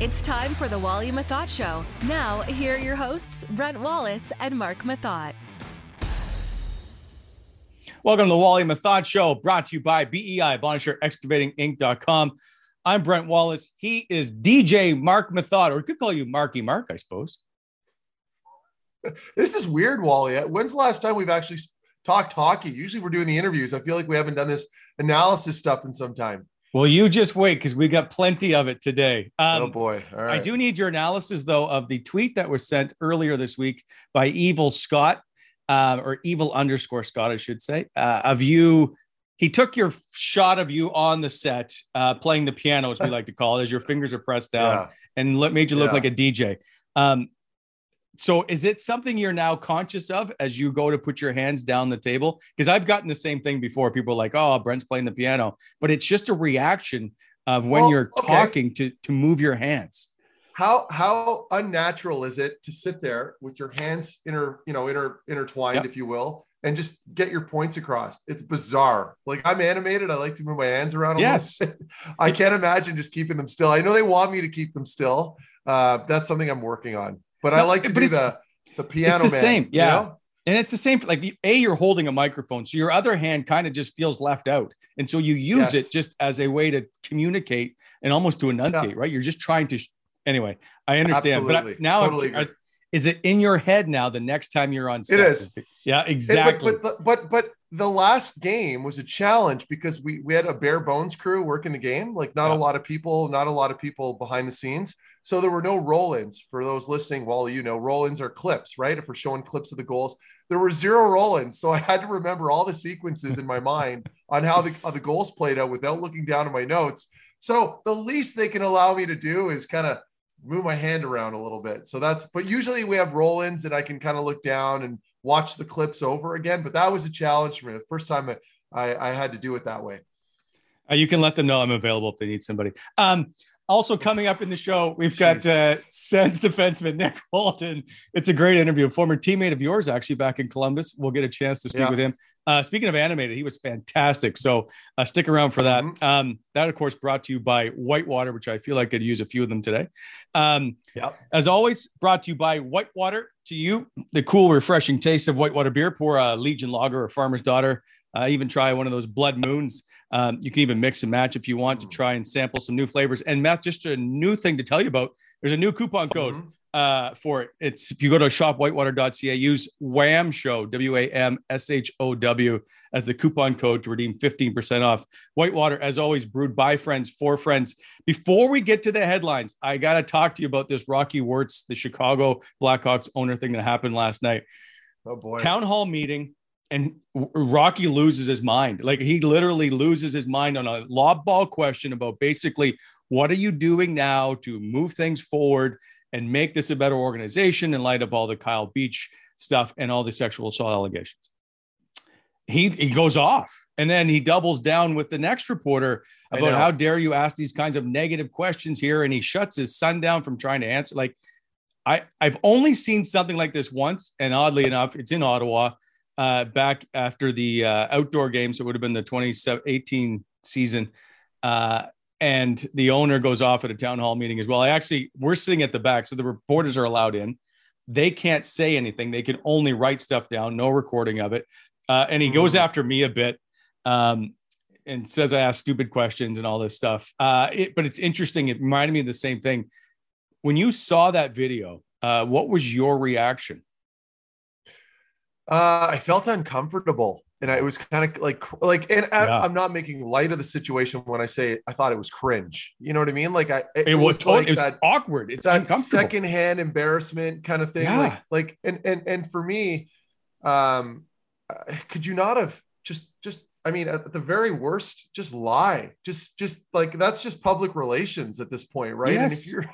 It's time for the Wally Methot Show. Now, here are your hosts, Brent Wallace and Marc Methot. Welcome to the Wally Methot Show, brought to you by BEI, Bonisher Excavating Inc.com. I'm Brent Wallace. He is DJ Marc Methot, or we could call you Marky Mark, I suppose. This is weird, Wally. When's the last time we've actually talked hockey? Usually we're doing the interviews. I feel like we haven't done this analysis stuff in some time. Well, you just wait because we got plenty of it today. Um, oh boy! All right. I do need your analysis though of the tweet that was sent earlier this week by Evil Scott, uh, or Evil underscore Scott, I should say, uh, of you. He took your shot of you on the set, uh, playing the piano, as we like to call it, as your fingers are pressed down, yeah. and made you look yeah. like a DJ. Um, so is it something you're now conscious of as you go to put your hands down the table? Because I've gotten the same thing before. People are like, "Oh, Brent's playing the piano," but it's just a reaction of when well, you're okay. talking to to move your hands. How how unnatural is it to sit there with your hands inter you know inter intertwined, yep. if you will, and just get your points across? It's bizarre. Like I'm animated. I like to move my hands around. yes, I can't imagine just keeping them still. I know they want me to keep them still. Uh, that's something I'm working on. But I like to do the the piano. It's the man, same, yeah. You know? And it's the same for like a you're holding a microphone, so your other hand kind of just feels left out, and so you use yes. it just as a way to communicate and almost to enunciate. Yeah. Right? You're just trying to. Anyway, I understand, Absolutely. but now totally I, is it in your head now? The next time you're on set, it is. Yeah, exactly. It, but, but but but the last game was a challenge because we we had a bare bones crew working the game. Like not yeah. a lot of people, not a lot of people behind the scenes. So there were no roll-ins for those listening. Well, you know, roll-ins are clips, right? If we're showing clips of the goals, there were zero roll-ins. So I had to remember all the sequences in my mind on how the, how the goals played out without looking down at my notes. So the least they can allow me to do is kind of move my hand around a little bit. So that's, but usually we have roll-ins that I can kind of look down and watch the clips over again. But that was a challenge for me. The first time I, I, I had to do it that way. Uh, you can let them know I'm available if they need somebody. Um, also coming up in the show, we've got uh, Sens defenseman Nick Holden. It's a great interview. A former teammate of yours, actually, back in Columbus. We'll get a chance to speak yeah. with him. Uh, speaking of animated, he was fantastic. So uh, stick around for that. Mm-hmm. Um, that, of course, brought to you by Whitewater, which I feel like I could use a few of them today. Um, yeah. As always, brought to you by Whitewater. To you, the cool, refreshing taste of Whitewater beer. Pour a Legion Lager or Farmer's Daughter. Uh, even try one of those Blood Moons. Um, you can even mix and match if you want to try and sample some new flavors. And Matt, just a new thing to tell you about. There's a new coupon code. Mm-hmm. uh, for it. It's if you go to shopwhitewater.ca, use WHAM Show, W A M S H O W, as the coupon code to redeem 15% off. Whitewater, as always, brewed by friends for friends. Before we get to the headlines, I got to talk to you about this Rocky Wirtz, the Chicago Blackhawks owner thing that happened last night. Oh boy. Town hall meeting, and Rocky loses his mind. Like he literally loses his mind on a lob ball question about basically what are you doing now to move things forward and make this a better organization in light of all the Kyle Beach stuff and all the sexual assault allegations. He, he goes off and then he doubles down with the next reporter about how dare you ask these kinds of negative questions here and he shuts his son down from trying to answer like I, I've only seen something like this once, and oddly enough, it's in Ottawa. Uh, back after the uh, outdoor games, it would have been the 2018 season. Uh, and the owner goes off at a town hall meeting as well. I actually, we're sitting at the back, so the reporters are allowed in. They can't say anything, they can only write stuff down, no recording of it. Uh, and he goes Mm. after me a bit um, and says I ask stupid questions and all this stuff. Uh, it, but it's interesting. It reminded me of the same thing. When you saw that video, uh, what was your reaction? Uh, I felt uncomfortable, and I, it was kind of like like, and I, Yeah. I'm not making light of the situation when I say I thought it was cringe. You know what I mean? Like I, it, It, was, totally, like it was that, awkward. It's that uncomfortable. secondhand embarrassment kind of thing. Yeah. Like like, and and and for me, um, uh, could you not have just just I mean, at the very worst, just lie. Just, just like that's just public relations at this point, right? And Yes. if you're,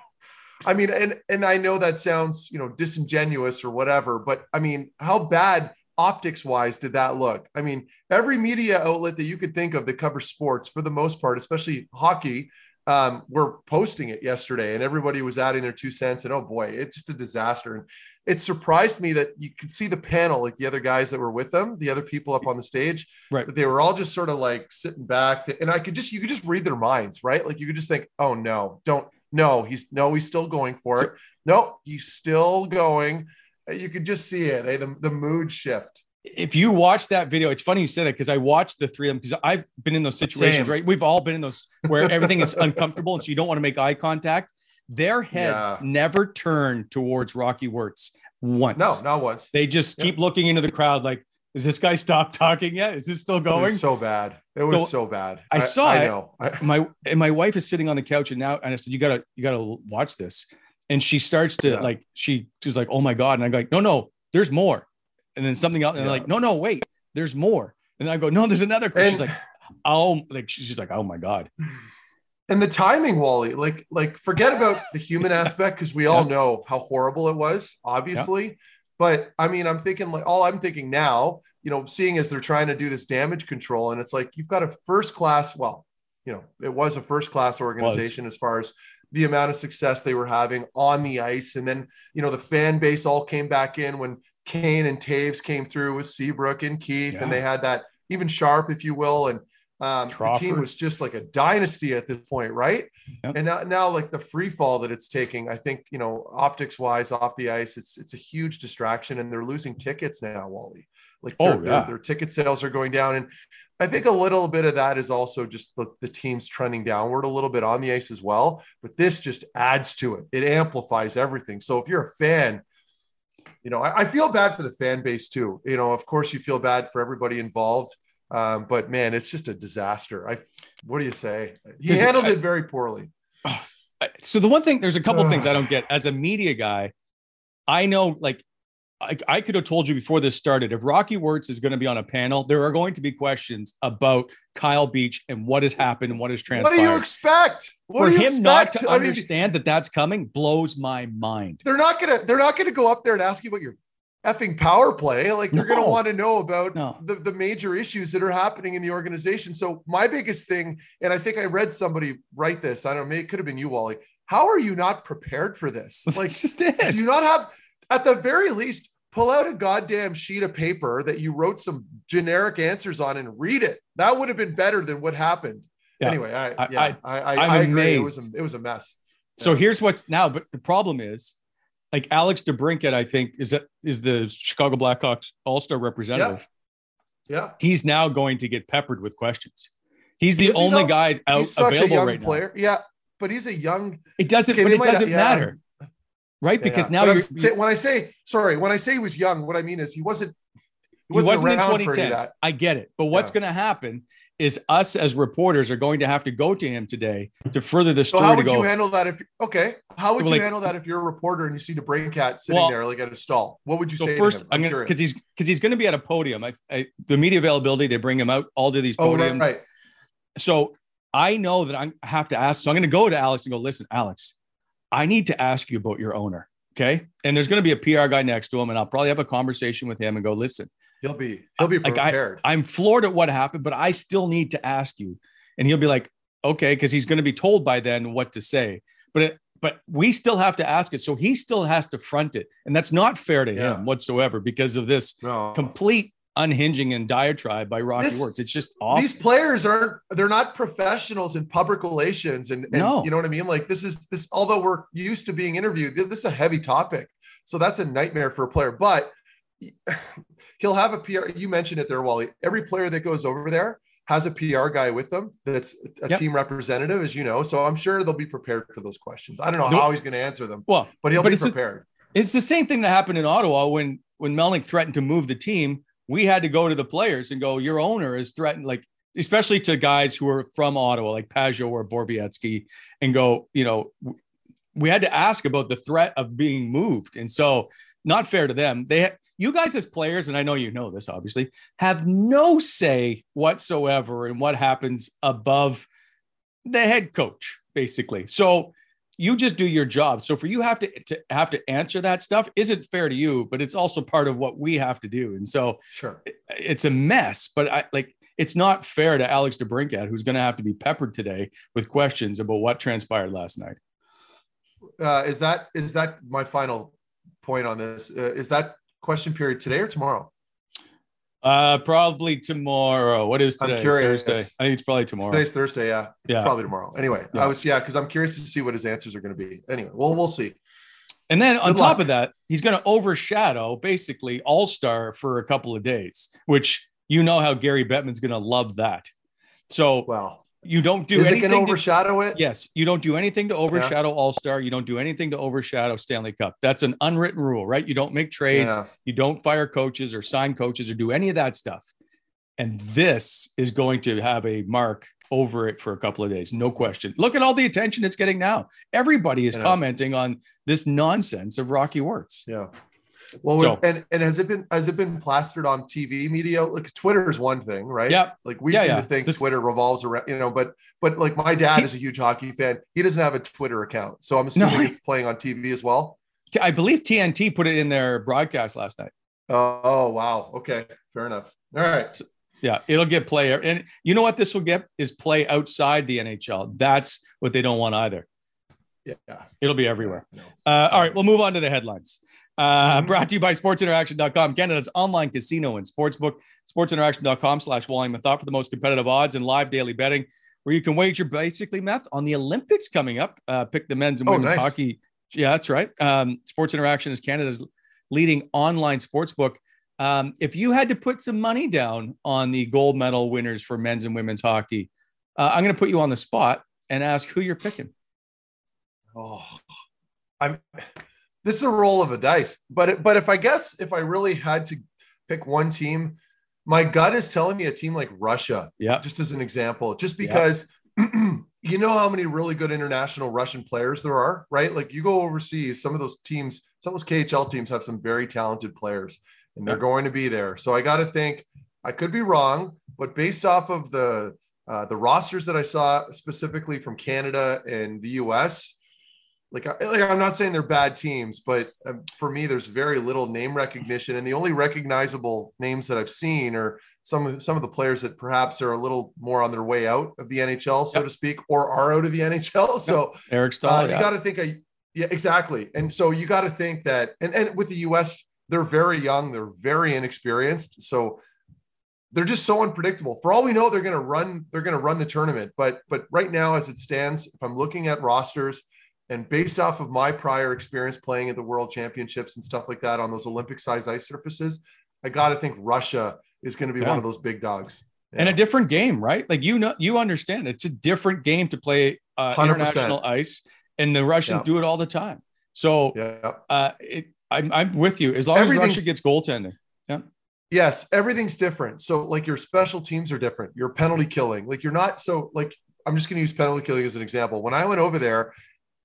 I mean, and and I know that sounds, you know, disingenuous or whatever, but I mean, how bad optics wise did that look? I mean, every media outlet that you could think of that covers sports, for the most part, especially hockey, um, were posting it yesterday, and everybody was adding their two cents. And oh boy, it's just a disaster. And it surprised me that you could see the panel, like the other guys that were with them, the other people up on the stage, Right. they were all just sort of like sitting back. And I could just, you could just read their minds, right? Like you could just think, oh no, don't, no, he's, no, he's still going for it. No, he's still going. You could just see it, eh? the, the mood shift. if you watch that video, it's funny you said that because I watched the three of them because I've been in those situations, Same. right? We've all been in those where everything is uncomfortable and so you don't want to make eye contact. Their heads Yeah. never turn towards Rocky Wirtz once. No, not once. They just Yeah. keep looking into the crowd like, is this guy stopped talking yet? Is this still It going? was so bad. It was So, so, bad. I saw I it. I know. My and my wife is sitting on the couch and now and I said, You gotta, you gotta watch this. And she starts to Yeah. like, she she's like, Oh my God. And I'm like, no, no, there's more. And then something else. And Yeah. like, no, no, wait, there's more. And then I go, No, there's another. she's like, oh, like she's like, oh my God. and the timing, Wally, like, like forget about the human aspect because we all know how horrible it was, obviously. But I mean, I'm thinking like all I'm thinking now, you know, seeing as they're trying to do this damage control, and it's like you've got a first class, well, you know, it was a first class organization as far as the amount of success they were having on the ice. And then, you know, the fan base all came back in when Kane and Toews came through with Seabrook and Keith, Yeah. and they had that even sharp, if you will. And um, the team was just like a dynasty at this point, right? Yep. And now, now, like the free fall that it's taking, I think you know, optics wise, off the ice, it's it's a huge distraction, and they're losing tickets now, Wally. Like, Oh, their, their- yeah. their ticket sales are going down, and I think a little bit of that is also just the, the team's trending downward a little bit on the ice as well. But this just adds to it; it amplifies everything. So if you're a fan, you know, I, I feel bad for the fan base too. You know, of course, you feel bad for everybody involved. Um, but man, it's just a disaster. I, what do you say? He handled I- it very poorly. So the one thing, there's a couple things I don't get as a media guy. I know, like, I, I could have told you before this started. If Rocky Wirtz is going to be on a panel, there are going to be questions about Kyle Beach and what has happened and what has transpired. What do you expect? What For do you him not to I mean, understand that that's coming blows my mind. they're not gonna they're not gonna go up there and ask you about your effing power play. Like they're gonna want to know about No. the, the major issues that are happening in the organization. So my biggest thing, and I think I read somebody write this. I don't know, maybe it could have been you, Wally. How are you not prepared for this? Like, just it. do you not have at the very least pull out a goddamn sheet of paper that you wrote some generic answers on and read it? That would have been better than what happened. Yeah. Anyway, I, I- yeah, I, I, I, I'm agree. It was a, it was a mess. So here's what's now, but the problem is, like Alex DeBrincat, I think is that is the Chicago Blackhawks All Star representative. Yeah. He's now going to get peppered with questions. He's the he only though? guy out He's such a available young right player. Yeah, but he's a young. It doesn't, Okay, but it doesn't yeah. matter. right? Yeah, Because yeah. now you're, when I say sorry, when I say he was young, what I mean is he wasn't. He he wasn't, wasn't in around for any of 2010. I get it. But what's Yeah. going to happen is us as reporters are going to have to go to him today to further the So story how to would go. you handle that if okay? How would you like- handle that if you're a reporter and you see DeBrincat sitting Well, there like at a stall? What would you so say? first, to him? I'm gonna curious. because he's because he's going to be at a podium. I, I the media availability they bring him out all to these podiums. oh right, right. So I know that I'm, I have to ask. So I'm going to go to Alex and go, listen, Alex, I need to ask you about your owner. Okay. And there's going to be a PR guy next to him, and I'll probably have a conversation with him and go, listen, He'll be he'll be Like, I- prepared. I'm floored at what happened, but I still need to ask you. And he'll be like, okay, because he's going to be told by then what to say. But it, but we still have to ask it. So he still has to front it. And that's not fair to Yeah. him whatsoever because of this no. complete unhinging and diatribe by Rocky This- Wirtz. It's just awful. These players aren't they're not professionals in public relations and, and No. you know what I mean? Like this is this although we're used to being interviewed, this is a heavy topic. So that's a nightmare for a player. But he'll have a PR. You mentioned it there, Wally. Every player that goes over there has a PR guy with them that's a Yep. team representative, as you know. So I'm sure they'll be prepared for those questions. I don't know No. how he's going to answer them, well, but he'll But be prepared. It's the same thing that happened in Ottawa when when Melnyk threatened to move the team. We had to go to the players and go, "Your owner is threatened," like especially to guys who are from Ottawa, like Pageau or Borbietsky, and go, you know, we had to ask about the threat of being moved, and so not fair to them. They, you guys as players, and I know you know this, obviously, have no say whatsoever in what happens above the head coach, basically. So you just do your job. So for you have to, to have to answer that stuff isn't fair to you, but it's also part of what we have to do. And so Sure. it's a mess, but I like it's not fair to Alex DeBrincat, who's going to have to be peppered today with questions about what transpired last night. Uh, is that is that my final point on this? Uh, is that question period today or tomorrow? Uh, probably tomorrow. What is I'm curious. Thursday. I think it's probably tomorrow. Today's Thursday, yeah. Yeah. Probably tomorrow. Anyway, Yeah. I was yeah, because I'm curious to see what his answers are going to be. Anyway, well, we'll see. And then on Good top luck. of that, he's going to overshadow basically All Star for a couple of days, which you know how Gary Bettman's going to love that. So Well, you don't do is it anything. to to- overshadow it? yes, you don't do anything to overshadow All Star. You don't do anything to overshadow Stanley Cup. That's an unwritten rule, right? You don't make trades. Yeah. You don't fire coaches or sign coaches or do any of that stuff. And this is going to have a mark over it for a couple of days, no question. Look at all the attention it's getting now. Everybody is commenting on this nonsense of Rocky Wirtz. Yeah. Well, So- and and has it been has it been plastered on TV media? Like Twitter is one thing, right? Yep. Like we Yeah, seem yeah. to think This- Twitter revolves around, you know, but but like my dad T- is a huge hockey fan. He doesn't have a Twitter account, so I'm assuming I- it's playing on TV as well. I believe TNT put it in their broadcast last night. Oh, oh wow. Okay, fair enough. All right. Yeah, it'll get play. And you know what this will get is play outside the NHL. That's what they don't want either. Yeah. It'll be everywhere. No. Uh, all right, we'll move on to the headlines. Uh, Mm-hmm. brought to you by sportsinteraction.com, Canada's online casino and sportsbook. Sportsinteraction.com slash volume of thought for the most competitive odds and live daily betting, where you can wager basically meth on the Olympics coming up. Uh, pick the men's and Oh, women's nice. hockey. Yeah, that's right. Um, Sports Interaction is Canada's leading online sportsbook. Um, if you had to put some money down on the gold medal winners for men's and women's hockey, uh, I'm going to put you on the spot and ask who you're picking. Oh, I'm. This is a roll of a dice, but it, but if I guess if I really had to pick one team, my gut is telling me a team like Russia. Yeah. Just as an example, just because you know how many really good international Russian players there are, right? Like you go overseas, some of those teams, some of those KHL teams have some very talented players, and they're Yeah. going to be there. So I got to think. I could be wrong, but based off of the uh, the rosters that I saw specifically from Canada and the US, like, I, like I'm not saying they're bad teams, but um, for me, there's very little name recognition, and the only recognizable names that I've seen are some of some of the players that perhaps are a little more on their way out of the NHL, so Yep. to speak, or are out of the NHL. So Eric Staal. uh, yeah. you got to think, I, yeah, exactly. And so you got to think that, and, and with the US, they're very young, they're very inexperienced. So they're just so unpredictable. For all we know, they're going to run, they're going to run the tournament. But, but right now, as it stands, if I'm looking at rosters and based off of my prior experience playing at the world championships and stuff like that on those Olympic size ice surfaces, I got to think Russia is going to be Yeah. one of those big dogs. and a different game, right? Like you know, you understand it's a different game to play uh, 100%. international ice, and the Russians Yeah. do it all the time. So Yeah. uh, it, I'm, I'm with you. As long as Russia gets goaltending. Yeah. Yes, everything's different. So like your special teams are different. Your penalty killing, like you're not so like I'm just going to use penalty killing as an example. When I went over there,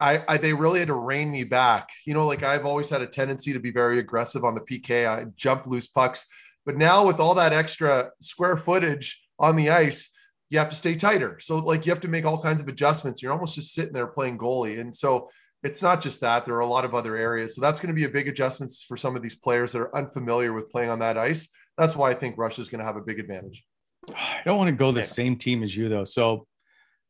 I, I they really had to rein me back. You know, like I've always had a tendency to be very aggressive on the PK. I jump loose pucks, but now with all that extra square footage on the ice, you have to stay tighter. So like you have to make all kinds of adjustments. You're almost just sitting there playing goalie, and so it's not just that. There are a lot of other areas. So that's going to be a big adjustments for some of these players that are unfamiliar with playing on that ice. That's why I think Russia's going to have a big advantage. I don't want to go the same team as you though. So,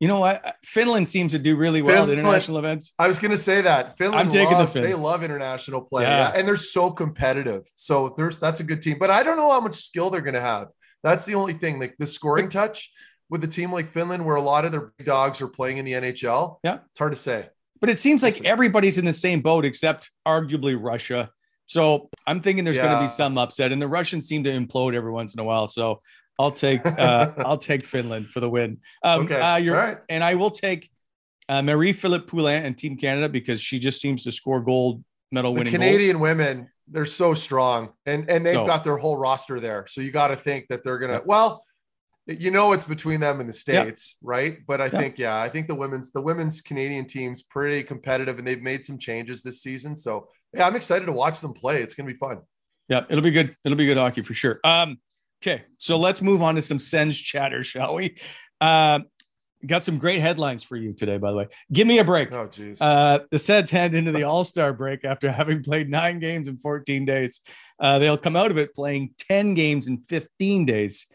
you know what? Finland seems to do really well Finland- at international events. I was going to say that Finland. I'm taking the love, They love international play, Yeah. yeah, and they're so competitive. So there's that's a good team, but I don't know how much skill they're going to have. That's the only thing. Like the scoring touch with a team like Finland, where a lot of their big dogs are playing in the NHL. Yeah. it's hard to say. But it seems like everybody's in the same boat except arguably Russia. So I'm thinking there's going to be some upset, and the Russians seem to implode every once in a while. So I'll take uh, I'll take Finland for the win. Um, Okay. uh, you're, right. and I will take uh, Marie-Philip Poulin and Team Canada because she just seems to score gold medal winning Canadian goals. women, they're so strong, and and they've No. got their whole roster there. So you got to think that they're gonna. Well, you know, it's between them and the Yeah. states, right? But I Yeah. think, yeah, I think the women's the women's Canadian team's pretty competitive, and they've made some changes this season. So yeah, I'm excited to watch them play. It's gonna be fun. Yeah, it'll be good. It'll be good hockey for sure. Um, okay, so let's move on to some Sens chatter, shall we? Um, got some great headlines for you today, by the way. Give me a break. Oh, jeez. Uh, the Sens head into the All Star break after having played nine games in 14 days. Uh, they'll come out of it playing 10 games in 15 days.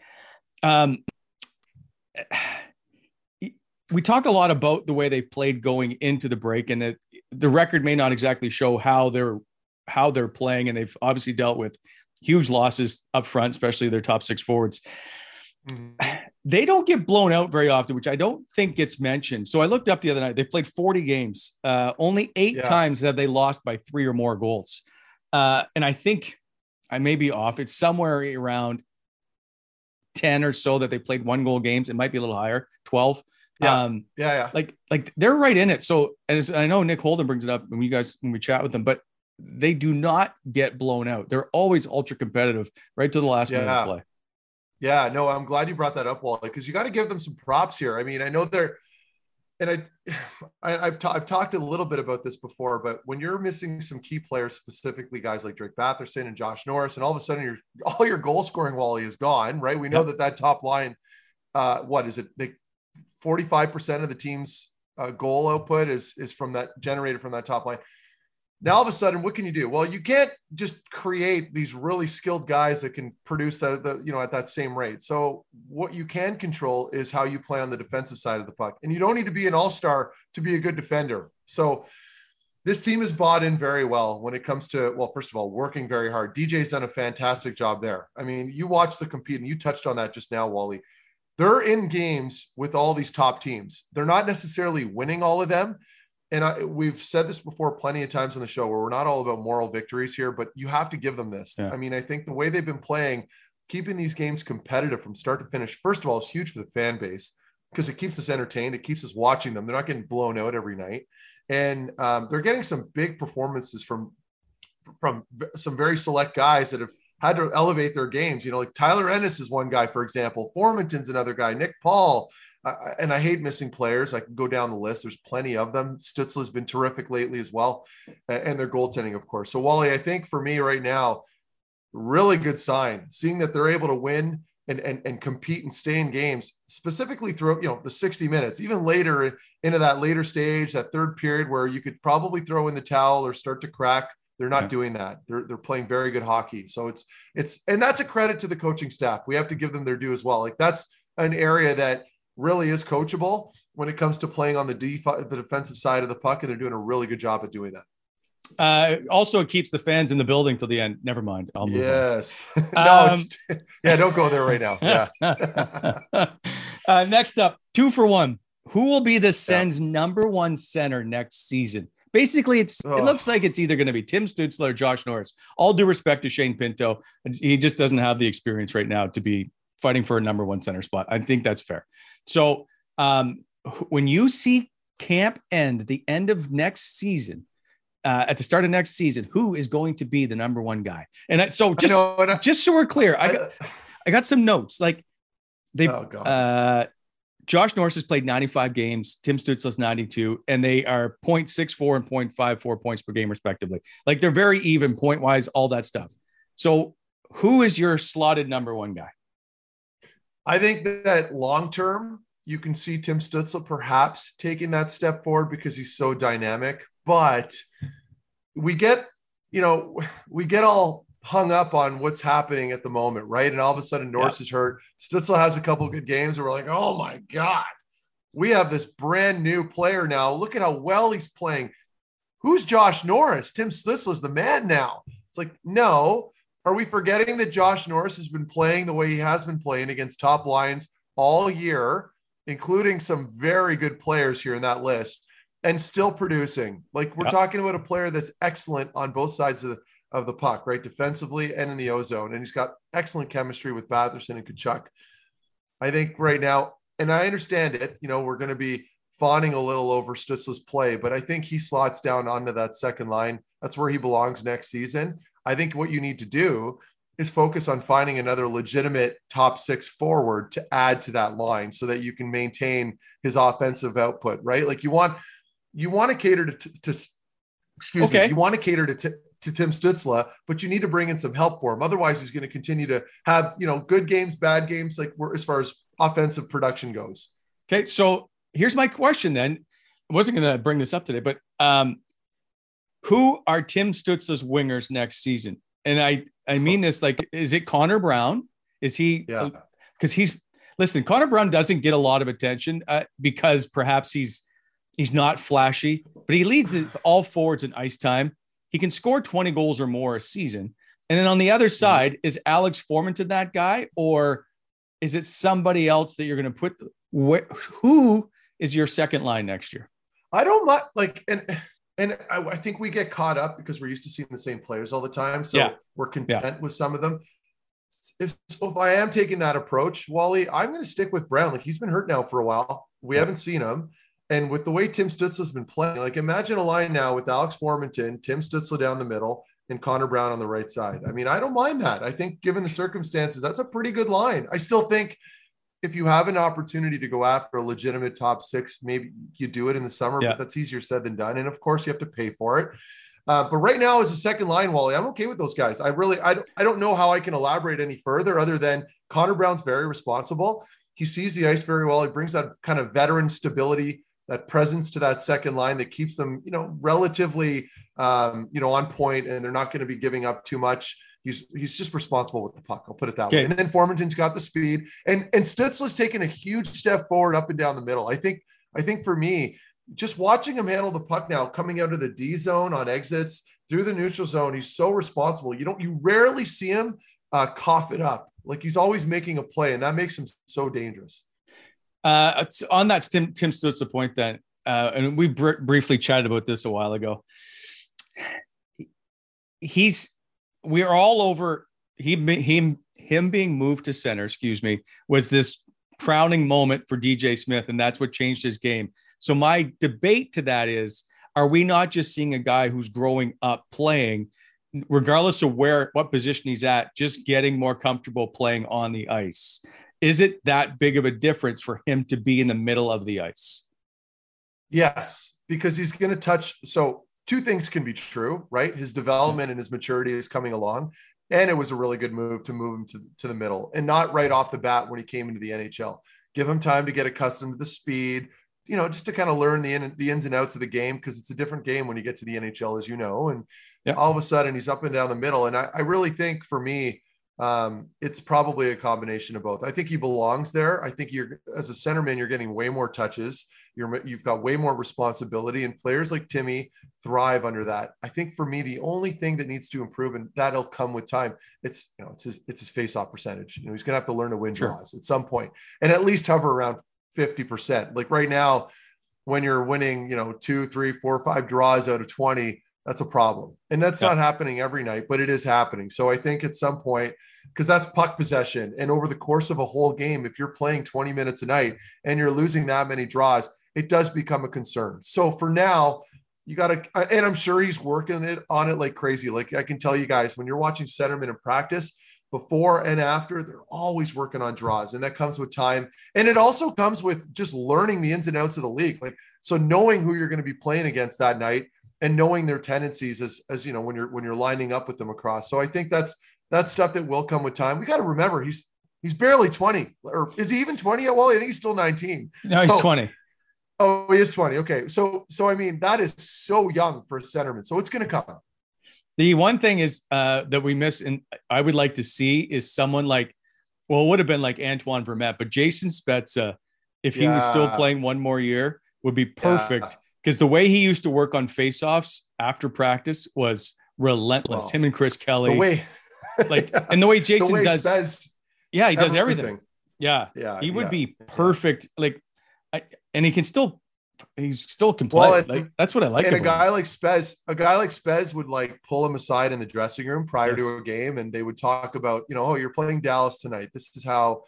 Um, we talked a lot about the way they've played going into the break, and that the record may not exactly show how they're how they're playing, and they've obviously dealt with huge losses up front, especially their top six forwards Mhm. they don't get blown out very often, which I don't think gets mentioned. So I looked up the other night. They've played 40 games. Uh, only eight Yeah. times have they lost by three or more goals. Uh, and I think I may be off. It's somewhere around 10 or so that they played one goal games. It might be a little higher, 12. Yeah. Um, Yeah, yeah. like, like they're right in it. So, and as I know Nick Holden brings it up when you guys, when we chat with them, but they do not get blown out. They're always ultra competitive right to the last minute Yeah. of play. Yeah, no, I'm glad you brought that up, Wally, because you got to give them some props here. I mean, I know they're, and I, I I've ta- I've talked a little bit about this before, but when you're missing some key players, specifically guys like Drake Batherson and Josh Norris, and all of a sudden your all your goal scoring Wally is gone, right? We know Yep. that that top line, uh, what is it? Like 45 percent of the team's uh, goal output is is from that generated from that top line. Now all of a sudden, what can you do? Well, you can't just create these really skilled guys that can produce the, the you know at that same rate. So what you can control is how you play on the defensive side of the puck, and you don't need to be an all star to be a good defender. So this team is bought in very well when it comes to well, first of all, working very hard. DJ's done a fantastic job there. I mean, you watch the compete, and you touched on that just now, Wally. They're in games with all these top teams. They're not necessarily winning all of them and I, we've said this before plenty of times on the show where we're not all about moral victories here, but you have to give them this. Yeah. I mean, I think the way they've been playing, keeping these games competitive from start to finish, first of all, is huge for the fan base because it keeps us entertained. It keeps us watching them. They're not getting blown out every night. And um, they're getting some big performances from from some very select guys that have had to elevate their games. You know, like Tyler Ennis is one guy, for example. Formenton's another guy. Nick Paul, I- and I hate missing players. I can go down the list. There's plenty of them. Stützle's been terrific lately as well, and their goaltending, of course. So Wally, I think for me right now, really good sign. Seeing that they're able to win and and, and compete and stay in games, specifically through you know the 60 minutes, even later into that later stage, that third period where you could probably throw in the towel or start to crack. They're not Yeah. doing that. They're they're playing very good hockey. So it's it's and that's a credit to the coaching staff. We have to give them their due as well. Like that's an area that really is coachable when it comes to playing on the def- the defensive side of the puck, and they're doing a really good job at doing that. Uh, also, it keeps the fans in the building till the end. Never mind. I'll move. Yes. no, Um, it's yeah. Don't go there right now. Yeah. uh, next up, two for one. Who will be the Sens' number one center next season? Basically, it's it looks like it's either going to be Tim Stützle or Josh Norris. All due respect to Shane Pinto, he just doesn't have the experience right now to be fighting for a number one center spot. I think that's fair. So um, when you see camp end, the end of next season, uh, at the start of next season, who is going to be the number one guy? And I, so I just and I- just so we're clear, I got I- I got some notes. Like they Oh, uh Josh Norris has played 95 games, Tim Stützle's 92, and they are 0.64 and 0.54 points per game, respectively. Like they're very even point wise, all that stuff. So, who is your slotted number one guy? I think that long term, you can see Tim Stützle perhaps taking that step forward because he's so dynamic. But we get, you know, we get all hung up on what's happening at the moment, right? And all of a sudden, Norris is hurt. Stützle has a couple of good games, and we're like, oh my God, we have this brand new player now. Look at how well he's playing. Who's Josh Norris? Tim Stützle is the man now. It's like, no. Are we forgetting that Josh Norris has been playing the way he has been playing against top lines all year, including some very good players here in that list, and still producing? Like we're Yeah. talking about a player that's excellent on both sides of the, of the puck, right? Defensively and in the ozone. And he's got excellent chemistry with Batherson and Tkachuk. I think right now, and I understand it, you know, we're going to be fawning a little over Stützle's play, but I think he slots down onto that second line. That's where he belongs next season. I think what you need to do is focus on finding another legitimate top six forward to add to that line so that you can maintain his offensive output, right? Like you want, you want to cater to, to excuse Okay. me, you want to cater to, to to Tim Stützle, but you need to bring in some help for him. Otherwise, he's going to continue to have you know good games, bad games, like we're, as far as offensive production goes. Okay, so here's my question then. I wasn't going to bring this up today, but um, who are Tim Stützle's wingers next season? And I I mean this like, is it Connor Brown? Is he? Yeah. Because he's listen. Connor Brown doesn't get a lot of attention uh, because perhaps he's he's not flashy, but he leads the, all forwards in ice time. He can score 20 goals or more a season. And then on the other side, is Alex Formenton that guy, or is it somebody else that you're going to put? Wh- who is your second line next year? I don't like and and I, I think we get caught up because we're used to seeing the same players all the time, so Yeah. we're content with some of them. If so if I am taking that approach, Wally, I'm going to stick with Brown. Like he's been hurt now for a while. We haven't seen him. And with the way Tim Stützle's been playing, like imagine a line now with Alex Formenton, Tim Stützle down the middle, and Connor Brown on the right side. I mean, I don't mind that. I think given the circumstances, that's a pretty good line. I still think if you have an opportunity to go after a legitimate top six, maybe you do it in the summer, Yeah. but that's easier said than done. And of course, you have to pay for it. Uh, but right now, as a second line, Wally, I'm okay with those guys. I really, I don't, I don't know how I can elaborate any further other than Connor Brown's very responsible. He sees the ice very well. He brings that kind of veteran stability, that presence to that second line that keeps them, you know, relatively, um, you know, on point, and they're not going to be giving up too much. He's he's just responsible with the puck. I'll put it that way. And then Formenton's got the speed, and and Stützle's taken a huge step forward up and down the middle. I think I think for me, just watching him handle the puck now, coming out of the D zone on exits through the neutral zone, he's so responsible. You don't you rarely see him uh, cough it up. Like he's always making a play, and that makes him so dangerous. Uh, on that Tim Tim Stützle point, then, uh, and we br- briefly chatted about this a while ago. He's we are all over he him him being moved to center. Excuse me, was this crowning moment for DJ Smith, and that's what changed his game. So my debate to that is: Are we not just seeing a guy who's growing up playing? regardless of where what position he's at, just getting more comfortable playing on the ice. Is it that big of a difference for him to be in the middle of the ice? Yes, because he's going to touch. So, two things can be true, right? His development and his maturity is coming along. And it was a really good move to move him to, to the middle and not right off the bat when he came into the NHL. Give him time to get accustomed to the speed, you know, just to kind of learn the, in, the ins and outs of the game because it's a different game when you get to the NHL, as you know. And Yeah. all of a sudden he's up and down the middle. And I, I really think for me, um, it's probably a combination of both. I think he belongs there. I think you're as a centerman, you're getting way more touches. You're you've got way more responsibility, and players like Timmy thrive under that. I think for me, the only thing that needs to improve, and that'll come with time, it's you know it's his it's his face-off percentage. You know he's gonna have to learn to win Sure. draws at some point, and at least hover around fifty percent. Like right now, when you're winning, you know two, three, four, five draws out of twenty. That's a problem. And that's Yeah. not happening every night, but it is happening. So I think at some point, because that's puck possession. And over the course of a whole game, if you're playing 20 minutes a night and you're losing that many draws, it does become a concern. So for now, you got to, uh, and I'm sure he's working it on it like crazy. Like I can tell you guys, when you're watching centerman in practice, before and after, they're always working on draws, and that comes with time. And it also comes with just learning the ins and outs of the league. Like so, knowing who you're going to be playing against that night, and knowing their tendencies as as you know when you're when you're lining up with them across. So I think that's that's stuff that will come with time. We got to remember he's he's barely 20, or is he even 20 yet? Well, I think he's still 19. No, so, he's 20. Oh, he is 20. Okay. So, so I mean, that is so young for a centerman. So it's going to come. The one thing is uh, that we miss, and I would like to see is someone like, well, it would have been like Antoine Vermette, but Jason Spezza, if he yeah. was still playing one more year, would be perfect because yeah. the way he used to work on faceoffs after practice was relentless. Him and Chris Kelly, the way, like, and the way Jason the way does, yeah, he does everything. everything. Yeah, yeah, he would yeah. be perfect. Like, I, and he can still he's still complete. Well, like, that's what I like. And a guy him. like Spez, a guy like Spez would like pull him aside in the dressing room prior yes. to a game, and they would talk about, you know, oh, you're playing Dallas tonight. This is how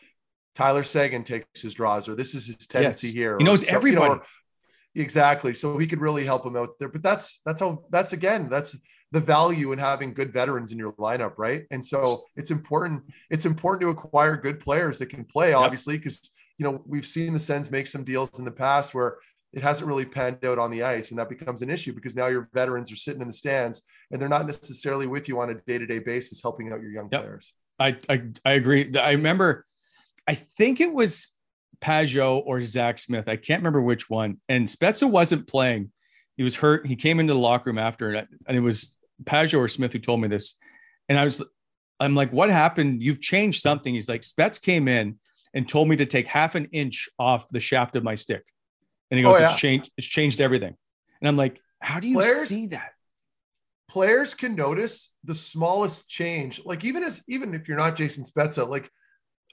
Tyler Seguin takes his draws, or this is his tendency yes. here. He knows so, everybody. You know, exactly. So he could really help him out there. But that's that's how that's again that's the value in having good veterans in your lineup, right? And so it's important. It's important to acquire good players that can play, obviously, because you know we've seen the Sens make some deals in the past where it hasn't really panned out on the ice. And that becomes an issue because now your veterans are sitting in the stands and they're not necessarily with you on a day to day basis, helping out your young yep. players. I, I, I agree. I remember, I think it was Pageau or Zack Smith. I can't remember which one. And Spezza wasn't playing. He was hurt. He came into the locker room after, and it was Pageau or Smith who told me this. And I was, I'm like, what happened? You've changed something. He's like, Spets came in and told me to take half an inch off the shaft of my stick. And he oh, goes, oh, yeah. it's changed, it's changed everything. And I'm like, how do you players, see that? Players can notice the smallest change. Like even as even if you're not Jason Spezza, like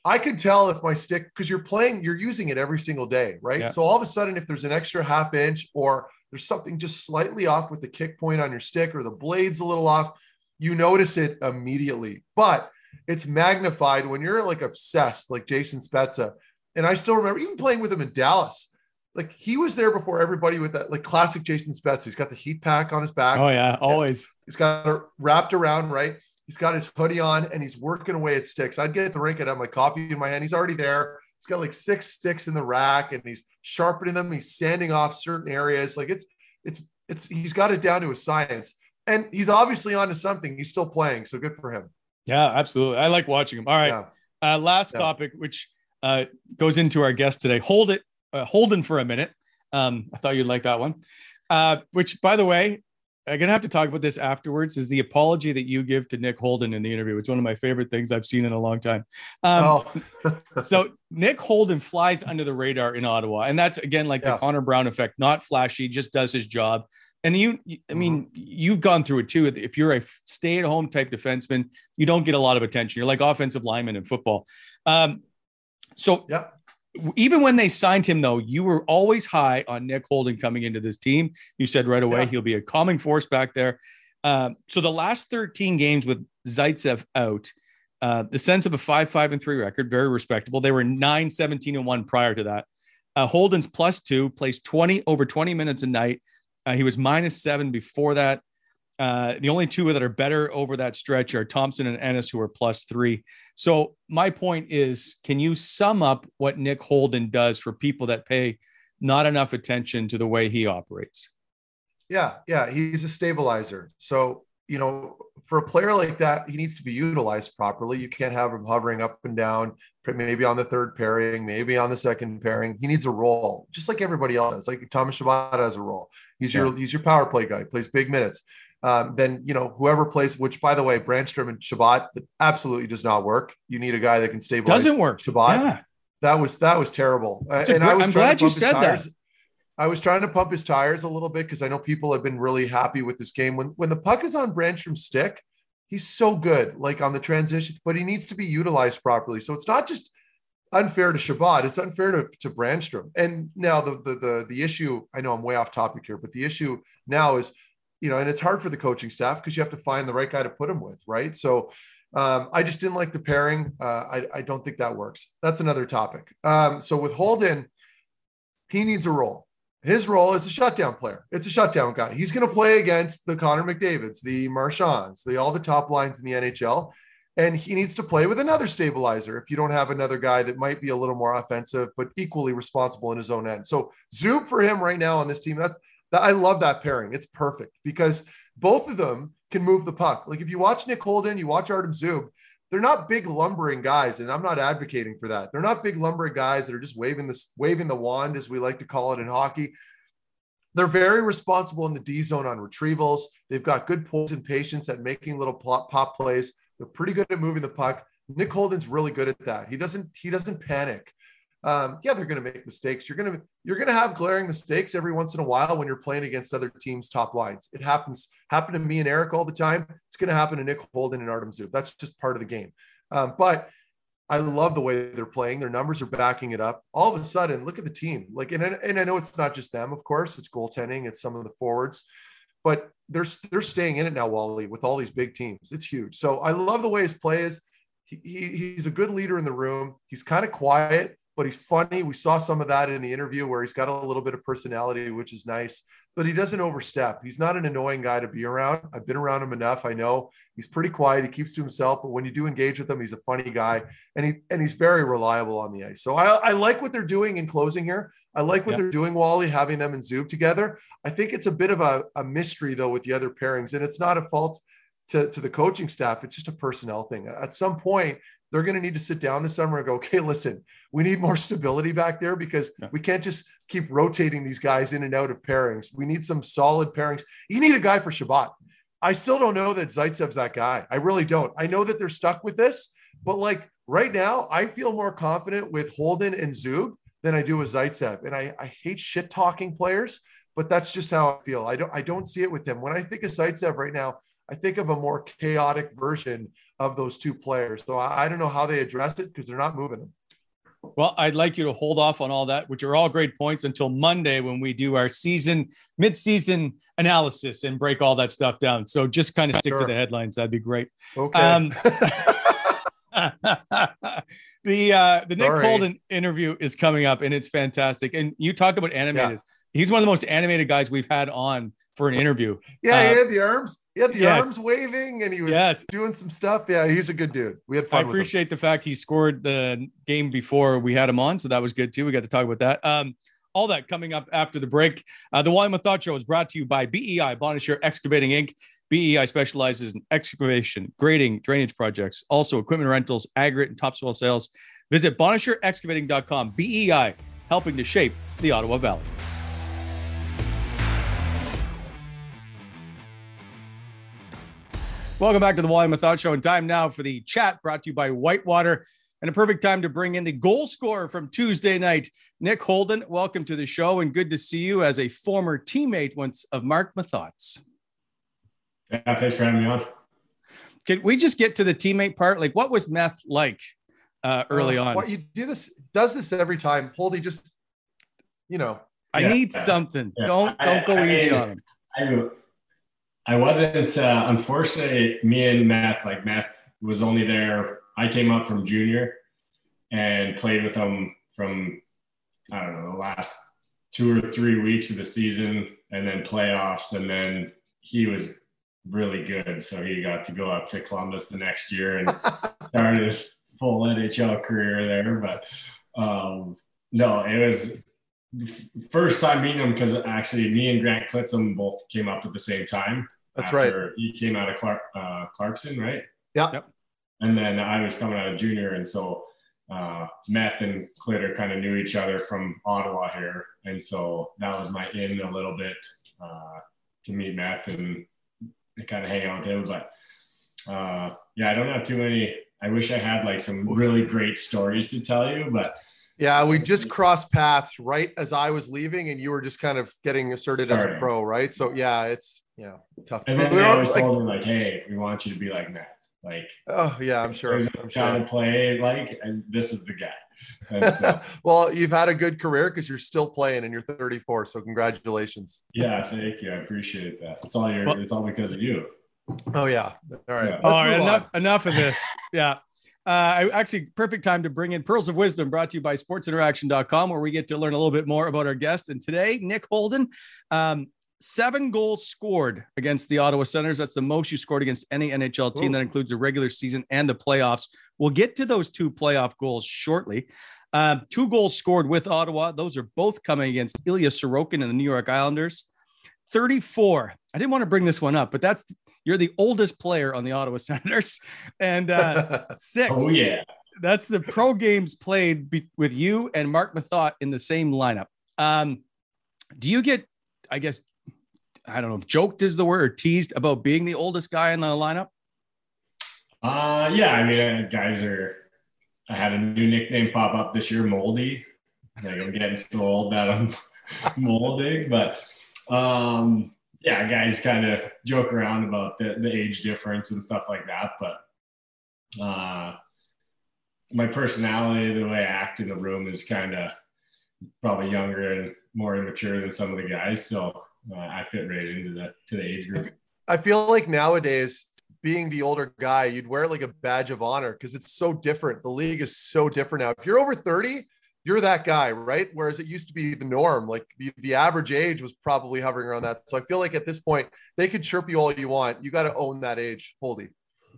I could tell if my stick, because you're playing, you're using it every single day, right? Yeah. So all of a sudden, if there's an extra half inch or there's something just slightly off with the kick point on your stick or the blade's a little off, you notice it immediately. But it's magnified when you're like obsessed, like Jason Spezza. And I still remember even playing with him in Dallas like he was there before everybody with that like classic Jason Spetz. He's got the heat pack on his back. Oh yeah, always. He's got it wrapped around right. He's got his hoodie on and he's working away at sticks. I'd get at the rink and have my coffee in my hand. He's already there. He's got like six sticks in the rack and he's sharpening them. He's sanding off certain areas. Like it's it's it's he's got it down to a science. And he's obviously on to something. He's still playing, so good for him. Yeah, absolutely. I like watching him. All right. Yeah. Uh, last yeah. topic, which uh, goes into our guest today. Hold it uh, Holden for a minute. Um, I thought you'd like that one. Uh, which, by the way, I'm gonna have to talk about this afterwards. Is the apology that you give to Nick Holden in the interview? It's one of my favorite things I've seen in a long time. Um, oh. so Nick Holden flies under the radar in Ottawa, and that's again like yeah. the Connor Brown effect. Not flashy, just does his job. And you, I mean, mm-hmm. you've gone through it too. If you're a stay-at-home type defenseman, you don't get a lot of attention. You're like offensive lineman in football. Um, so yeah even when they signed him, though, you were always high on Nick Holden coming into this team. You said right away yeah. he'll be a calming force back there. Um, so the last 13 games with Zaitsev out, uh, the sense of a 5 5 and 3 record, very respectable. They were 9 17 and 1 prior to that. Uh, Holden's plus two, plays 20 over 20 minutes a night. Uh, he was minus seven before that. Uh, the only two that are better over that stretch are Thompson and Ennis, who are plus three. So my point is, can you sum up what Nick Holden does for people that pay not enough attention to the way he operates? Yeah, yeah, he's a stabilizer. So you know, for a player like that, he needs to be utilized properly. You can't have him hovering up and down, maybe on the third pairing, maybe on the second pairing. He needs a role, just like everybody else. Like Thomas Chabot has a role. He's yeah. your he's your power play guy. Plays big minutes um, then you know whoever plays. Which, by the way, Brannstrom and Chabot absolutely does not work. You need a guy that can stabilize. Doesn't work. Chabot. Yeah. That was that was terrible. and great, I was I'm glad you said tires. that. I was trying to pump his tires a little bit because I know people have been really happy with this game. When when the puck is on Brannstrom's stick, he's so good, like on the transition, but he needs to be utilized properly. So it's not just unfair to Chabot, it's unfair to, to Brannstrom. And now the, the the the issue, I know I'm way off topic here, but the issue now is you know, and it's hard for the coaching staff because you have to find the right guy to put him with, right? So um, I just didn't like the pairing. Uh, I, I, don't think that works. That's another topic. Um, so with Holden, he needs a role. His role is a shutdown player. It's a shutdown guy. He's going to play against the Connor McDavids, the Marchands, the all the top lines in the NHL, and he needs to play with another stabilizer. If you don't have another guy that might be a little more offensive but equally responsible in his own end, so Zub for him right now on this team. That's that I love that pairing. It's perfect because both of them can move the puck. Like if you watch Nick Holden, you watch Artem Zub, they're not big lumbering guys, and I'm not advocating for that. They're not big lumbering guys that are just waving this waving the wand, as we like to call it in hockey. They're very responsible in the D zone on retrievals. They've got good pulls and patience at making little pop, pop plays. They're pretty good at moving the puck. Nick Holden's really good at that. He doesn't he doesn't panic um, yeah, they're going to make mistakes. You're going to you're going to have glaring mistakes every once in a while when you're playing against other teams' top lines. It happens. Happened to me and Eric all the time. It's going to happen to Nick Holden and Artem Zub. That's just part of the game. Um, but I love the way they're playing. Their numbers are backing it up. All of a sudden, look at the team. Like, and, and I know it's not just them, of course. It's goaltending. It's some of the forwards, but they're they're staying in it now, Wally, with all these big teams. It's huge. So I love the way his play is. He, he, he's a good leader in the room. He's kind of quiet but he's funny. We saw some of that in the interview where he's got a little bit of personality, which is nice, but he doesn't overstep. He's not an annoying guy to be around. I've been around him enough. I know he's pretty quiet. He keeps to himself, but when you do engage with him, he's a funny guy and he, and he's very reliable on the ice. So I, I like what they're doing in closing here. I like what they're doing, Wally, having them and Zub together. I think it's a bit of a, a mystery though with the other pairings and it's not a fault to, to the coaching staff. It's just a personnel thing. At some point, they're going to need to sit down this summer and go, okay, listen, we need more stability back there because yeah. we can't just keep rotating these guys in and out of pairings. We need some solid pairings. You need a guy for Chabot. I still don't know that Zaitsev's that guy. I really don't. I know that they're stuck with this, but like right now, I feel more confident with Holden and Zub than I do with Zaitsev. And I, I hate shit talking players, but that's just how I feel. I don't I don't see it with him. When I think of Zaitsev right now, I think of a more chaotic version of those two players. So I, I don't know how they address it because they're not moving them. Well, I'd like you to hold off on all that, which are all great points, until Monday when we do our season mid-season analysis and break all that stuff down. So just kind of stick sure. to the headlines. That'd be great. Okay. Um, the uh, the Nick Sorry. Holden interview is coming up, and it's fantastic. And you talk about animated. Yeah. He's one of the most animated guys we've had on for an interview. Yeah, uh, he had the arms. He had the yes. arms waving, and he was yes. doing some stuff. Yeah, he's a good dude. We had fun. I appreciate the fact he scored the game before we had him on, so that was good too. We got to talk about that. Um, all that coming up after the break. Uh, the Wally Methot Show is brought to you by BEI Bonnechere Excavating Inc. BEI specializes in excavation, grading, drainage projects, also equipment rentals, aggregate, and topsoil sales. Visit BonnechereExcavating.com. BEI helping to shape the Ottawa Valley. Welcome back to the Wally Methot Show, and time now for the chat brought to you by Whitewater, and a perfect time to bring in the goal scorer from Tuesday night, Nick Holden. Welcome to the show, and good to see you as a former teammate once of Marc Methot's. Yeah, thanks for having me on. Can we just get to the teammate part? Like, what was Meth like uh, early uh, on? What you do this does this every time. Holdy just, you know, I yeah, need something. Yeah. Don't don't go I, easy I, on him. I, wasn't. Uh, unfortunately, me and Meth, like Meth, was only there. I came up from junior and played with him from I don't know the last two or three weeks of the season, and then playoffs, and then he was really good, so he got to go up to Columbus the next year and start his full NHL career there. But um, no, it was first time meeting him because actually me and Grant Clitsome both came up at the same time. That's right. He came out of Clark, uh, Clarkson, right? Yeah. Yep. And then I was coming out of junior, and so uh, Meth and Clitter kind of knew each other from Ottawa here, and so that was my in a little bit uh, to meet Meth and kind of hang out with him. But uh, yeah, I don't have too many. I wish I had like some really great stories to tell you, but yeah, we just crossed paths right as I was leaving, and you were just kind of getting asserted Starting. as a pro, right? So yeah, it's yeah tough. And then we always like, told me like, "Hey, we want you to be like Matt." Like, oh yeah, I'm sure. I'm sure. to play like, and this is the guy. So, well, you've had a good career because you're still playing and you're 34. So congratulations. Yeah, thank you. I appreciate that. It's all your. Well, it's all because of you. Oh yeah. All right. Yeah. All right. Enough. On. Enough of this. Yeah. Uh, actually, perfect time to bring in Pearls of Wisdom brought to you by sportsinteraction.com, where we get to learn a little bit more about our guest. And today, Nick Holden, um, seven goals scored against the Ottawa Senators. That's the most you scored against any NHL team. Ooh. That includes the regular season and the playoffs. We'll get to those two playoff goals shortly. Um, two goals scored with Ottawa. Those are both coming against Ilya Sorokin and the New York Islanders. 34. I didn't want to bring this one up, but that's you're the oldest player on the Ottawa Senators, and uh, six. oh yeah, that's the pro games played be- with you and Marc Methot in the same lineup. Um, do you get, I guess, I don't know if joked is the word or teased about being the oldest guy in the lineup? Uh, yeah, I mean, uh, guys are. I had a new nickname pop up this year, Moldy. Like I'm getting so old that I'm molding, but um, yeah, guys kind of joke around about the, the age difference and stuff like that. But uh, my personality, the way I act in the room is kind of probably younger and more immature than some of the guys. So uh, I fit right into the to the age group. I feel like nowadays, being the older guy, you'd wear like a badge of honor because it's so different. The league is so different now. If you're over 30, you're that guy, right? Whereas it used to be the norm. Like the, the average age was probably hovering around that. So I feel like at this point, they could chirp you all you want. You got to own that age, Holdy.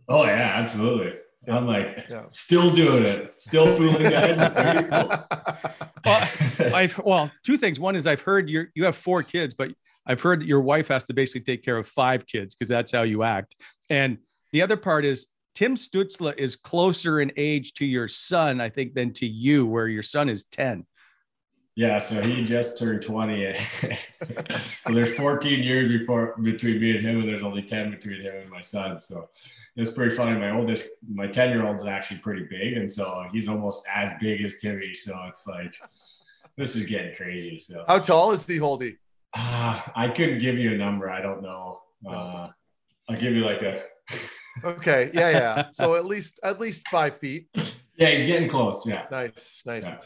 Oh yeah, absolutely. I'm like yeah. still doing it, still fooling guys. well, I've well, two things. One is I've heard you you have four kids, but I've heard that your wife has to basically take care of five kids because that's how you act. And the other part is Tim Stützle is closer in age to your son, I think, than to you, where your son is 10. Yeah, so he just turned 20. so there's 14 years before between me and him, and there's only 10 between him and my son. So it's pretty funny. My oldest, my 10 year old is actually pretty big, and so he's almost as big as Timmy. So it's like this is getting crazy. So how tall is the Holdy? Uh, I couldn't give you a number. I don't know. Uh, I'll give you like a Okay. Yeah, yeah. So at least at least five feet. Yeah, he's getting close. Yeah. Nice. Nice. Yeah.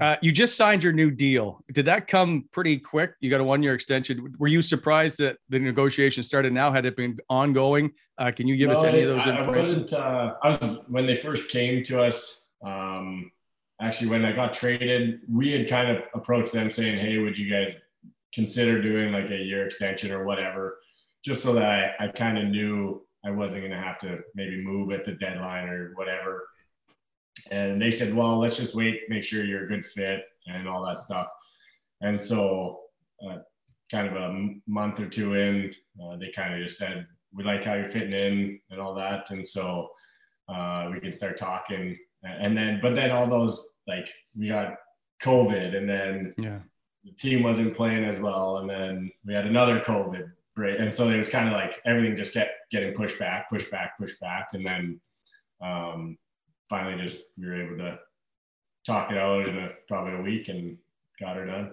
Uh, you just signed your new deal. Did that come pretty quick? You got a one-year extension. Were you surprised that the negotiation started now? Had it been ongoing? Uh, can you give no, us any of those information? I wasn't. Uh, I was when they first came to us. Um, actually, when I got traded, we had kind of approached them saying, "Hey, would you guys consider doing like a year extension or whatever?" Just so that I, I kind of knew I wasn't going to have to maybe move at the deadline or whatever. And they said, well, let's just wait, make sure you're a good fit and all that stuff. And so, uh, kind of a month or two in, uh, they kind of just said, we like how you're fitting in and all that. And so, uh, we can start talking. And then, but then all those, like, we got COVID and then yeah. the team wasn't playing as well. And then we had another COVID break. And so it was kind of like everything just kept getting pushed back, pushed back, pushed back. And then um, finally just we were able to talk it out in a, probably a week and got her done.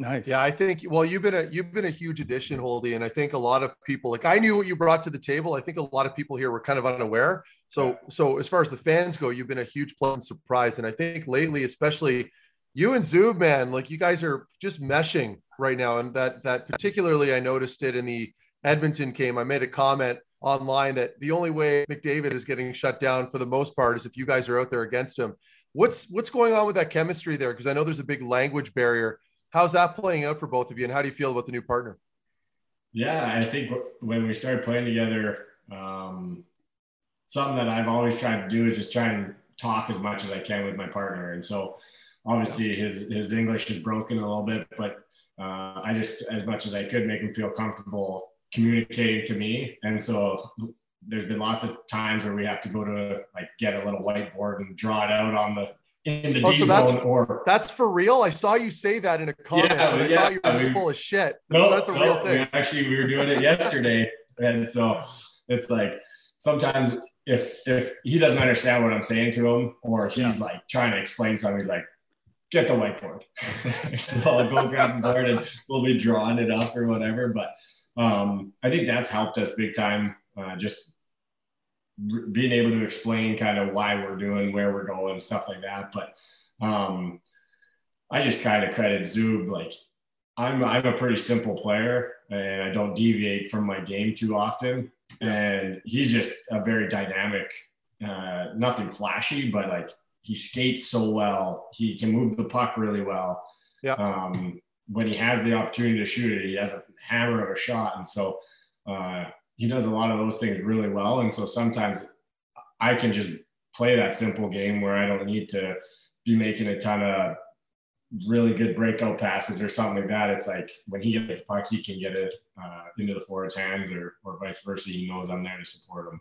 Nice. Yeah, I think well, you've been a you've been a huge addition, Holdy, and I think a lot of people like I knew what you brought to the table. I think a lot of people here were kind of unaware. So yeah. so as far as the fans go, you've been a huge pleasant surprise, and I think lately, especially you and Zub, man, like you guys are just meshing right now, and that that particularly I noticed it in the Edmonton game. I made a comment online that the only way McDavid is getting shut down for the most part is if you guys are out there against him. What's what's going on with that chemistry there? Because I know there's a big language barrier. How's that playing out for both of you, and how do you feel about the new partner? Yeah, I think when we started playing together, um, something that I've always tried to do is just try and talk as much as I can with my partner, and so obviously his his English is broken a little bit, but uh, I just as much as I could make him feel comfortable communicating to me. And so there's been lots of times where we have to go to like get a little whiteboard and draw it out on the in the oh, D so that's, or that's for real. I saw you say that in a comment, yeah, but I yeah, thought you were just full of shit. No, so that's a no, real thing. We actually, we were doing it yesterday, and so it's like sometimes if if he doesn't understand what I'm saying to him, or he's yeah. like trying to explain something, he's like, get the whiteboard. so I'll go grab the board and we'll be drawing it up or whatever. But um, I think that's helped us big time. Uh, just r- being able to explain kind of why we're doing, where we're going, stuff like that. But um, I just kind of credit Zub. Like I'm, I'm a pretty simple player and I don't deviate from my game too often. And he's just a very dynamic uh, nothing flashy, but like he skates so well. He can move the puck really well. Yeah. Um, when he has the opportunity to shoot it, he has a hammer of a shot, and so uh, he does a lot of those things really well. And so sometimes I can just play that simple game where I don't need to be making a ton of really good breakout passes or something like that. It's like when he gets the puck, he can get it uh, into the forward's hands or, or vice versa. He knows I'm there to support him.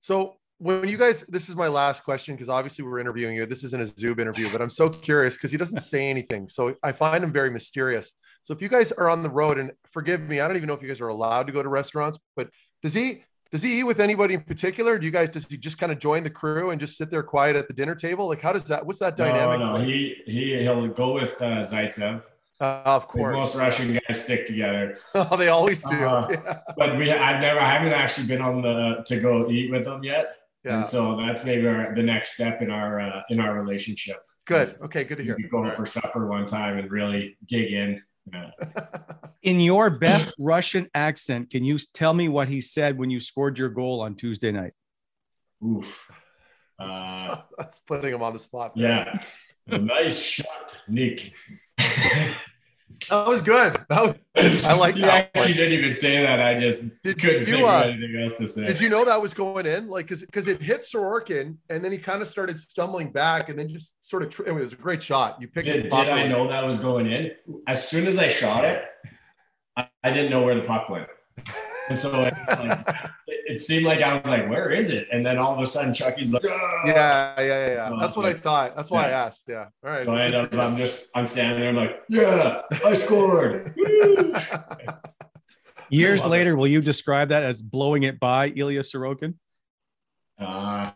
So when you guys, this is my last question because obviously we're interviewing you. This isn't a Zub interview, but I'm so curious because he doesn't say anything. So I find him very mysterious. So if you guys are on the road, and forgive me, I don't even know if you guys are allowed to go to restaurants, but does he does he eat with anybody in particular? Do you guys does he just kind of join the crew and just sit there quiet at the dinner table? Like how does that? What's that dynamic? No, no, like? he he he'll go with uh, Zaitsev. Uh, of course, most Russian guys stick together. oh, they always do. Uh, yeah. But we, I've never, I haven't actually been on the to go eat with them yet. Yeah. And so that's maybe our, the next step in our uh, in our relationship. Good. Okay. Good to hear. We go right. for supper one time and really dig in. Yeah. in your best Russian accent, can you tell me what he said when you scored your goal on Tuesday night? Oof. Uh, That's putting him on the spot. There. Yeah. nice shot, Nick. That was good. That was, I like that. Actually, didn't even say that. I just did couldn't you, think uh, of anything else to say. Did you know that was going in? Like, because because it hit Sorokin, and then he kind of started stumbling back, and then just sort of. It was a great shot. You picked did, it. Did I know that was going in? As soon as I shot it, I, I didn't know where the puck went, and so like, it, seemed like I was like, "Where is it?" And then all of a sudden, Chucky's like, ah! "Yeah, yeah, yeah." yeah. So That's what like, I thought. That's why yeah. I asked. Yeah. All right. So I end up. I'm just. I'm standing there. I'm like, "Yeah, I scored." Years later, it. will you describe that as blowing it by Ilya Sorokin? Uh,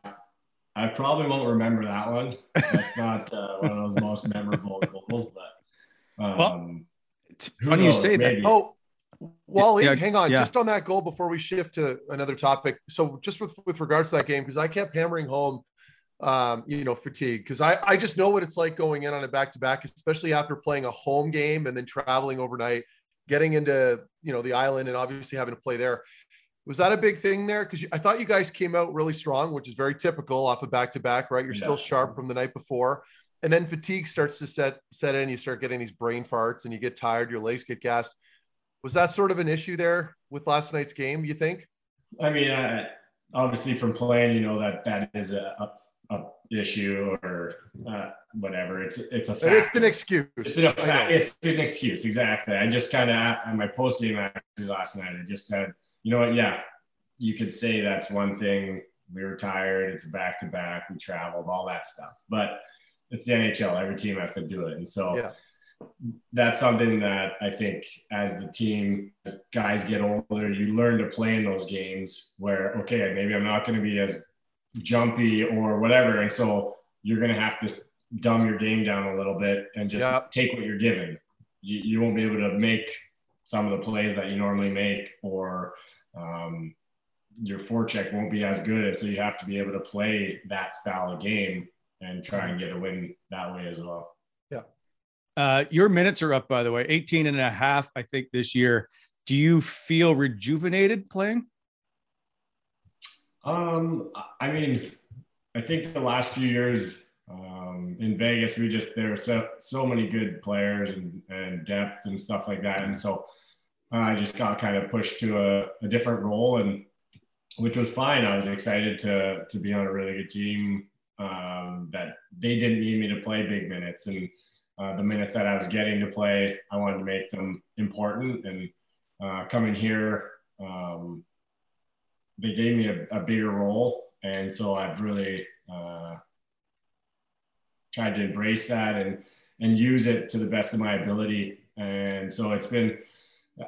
I probably won't remember that one. That's not uh, one of those most memorable goals, but um, well, it's funny knows, you say maybe. that. Oh, Wally, yeah, hang on, yeah. just on that goal before we shift to another topic. So, just with with regards to that game, because I kept hammering home, um, you know, fatigue, because I I just know what it's like going in on a back to back, especially after playing a home game and then traveling overnight, getting into you know the island and obviously having to play there. Was that a big thing there? Because I thought you guys came out really strong, which is very typical off a of back to back, right? You're yeah. still sharp from the night before, and then fatigue starts to set set in. You start getting these brain farts, and you get tired. Your legs get gassed was that sort of an issue there with last night's game? You think? I mean, uh, obviously from playing, you know that that is a, a, a issue or uh, whatever. It's it's a fact. It's an excuse. It's an, it's an excuse exactly. I just kind of on my post game actually last night, I just said, you know what? Yeah, you could say that's one thing. We were tired. It's back to back. We traveled, all that stuff. But it's the NHL. Every team has to do it, and so. Yeah that's something that I think as the team, as guys get older, you learn to play in those games where, okay, maybe I'm not going to be as jumpy or whatever. And so you're going to have to dumb your game down a little bit and just yep. take what you're given. You, you won't be able to make some of the plays that you normally make or um, your forecheck won't be as good. And so you have to be able to play that style of game and try and get a win that way as well. Uh, your minutes are up, by the way, 18 and a half, I think, this year. Do you feel rejuvenated playing? Um, I mean, I think the last few years um, in Vegas, we just there were so, so many good players and, and depth and stuff like that, and so uh, I just got kind of pushed to a, a, different role, and which was fine. I was excited to to be on a really good team um, that they didn't need me to play big minutes, and uh, the minutes that I was getting to play, I wanted to make them important. And uh, coming here, um, they gave me a, a, bigger role, and so I've really uh, tried to embrace that and and use it to the best of my ability. And so it's been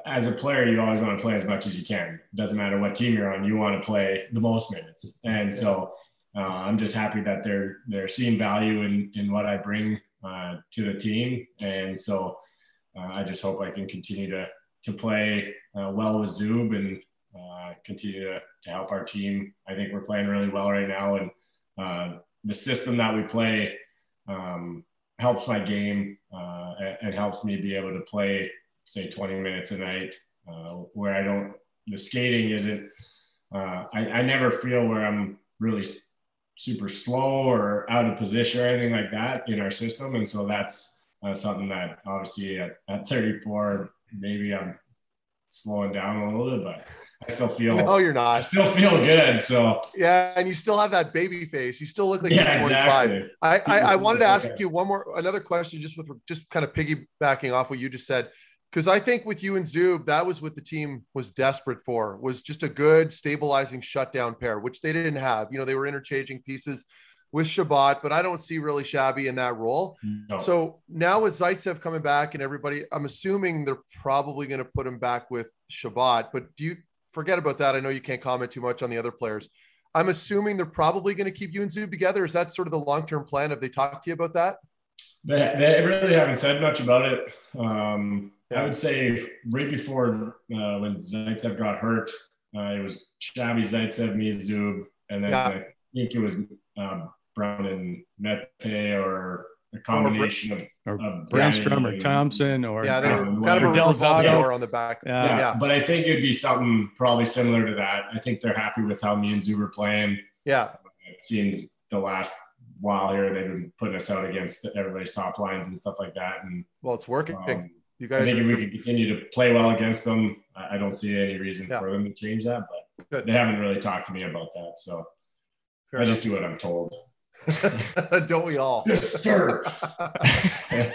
as a player, you always want to play as much as you can. It doesn't matter what team you're on, you want to play the most minutes. And so uh, I'm just happy that they're they're seeing value in in what I bring uh, to the team. And so uh, I just hope I can continue to, to play uh, well with Zub and uh, continue to, to help our team. I think we're playing really well right now. And uh, the system that we play um, helps my game and helps me be able to play, say, 20 minutes a night where I don't, the skating isn't, I, I never feel where I'm really super slow or out of position or anything like that in our system. And so that's uh, something that obviously at, at 34, maybe I'm slowing down a little bit, but I still feel. No, you're not. I still feel good. So yeah, and you still have that baby face. You still look like yeah, you're 25. exactly. I, I, I wanted to ask you one more another question just with just kind of piggybacking off what you just said because I think with you and Zub that was what the team was desperate for was just a good stabilizing shutdown pair which they didn't have you know they were interchanging pieces with Chabot but I don't see really Shabby in that role No. so now with Zaitsev coming back and everybody I'm assuming they're probably going to put him back with Chabot but do you forget about that I know you can't comment too much on the other players I'm assuming they're probably going to keep you and Zub together. Is that sort of the long term plan? Have they talked to you about that? They, they really haven't said much about it. Um, Yeah. I would say right before uh, when Zaitsev got hurt, uh, it was Shabby Zaitsev, me, Zub, and then Yeah. I think it was um, Brown and Mete or a combination of, Or of Brandstrom or Thomson or Yeah, they were Um, kind of a Del revolving Zotto. door on the back. Yeah. Yeah, yeah, but I think it'd be something probably similar to that. I think they're happy with how me and Zub are playing. yeah. It seems the last while here they've been putting us out against everybody's top lines and stuff like that, and Well, it's working. um, you I guys, think if we are, can continue to play well against them, I I don't see any reason Yeah. for them to change that. But Good. they haven't really talked to me about that, so fair I just do what I'm told. don't we all? Yes, sir.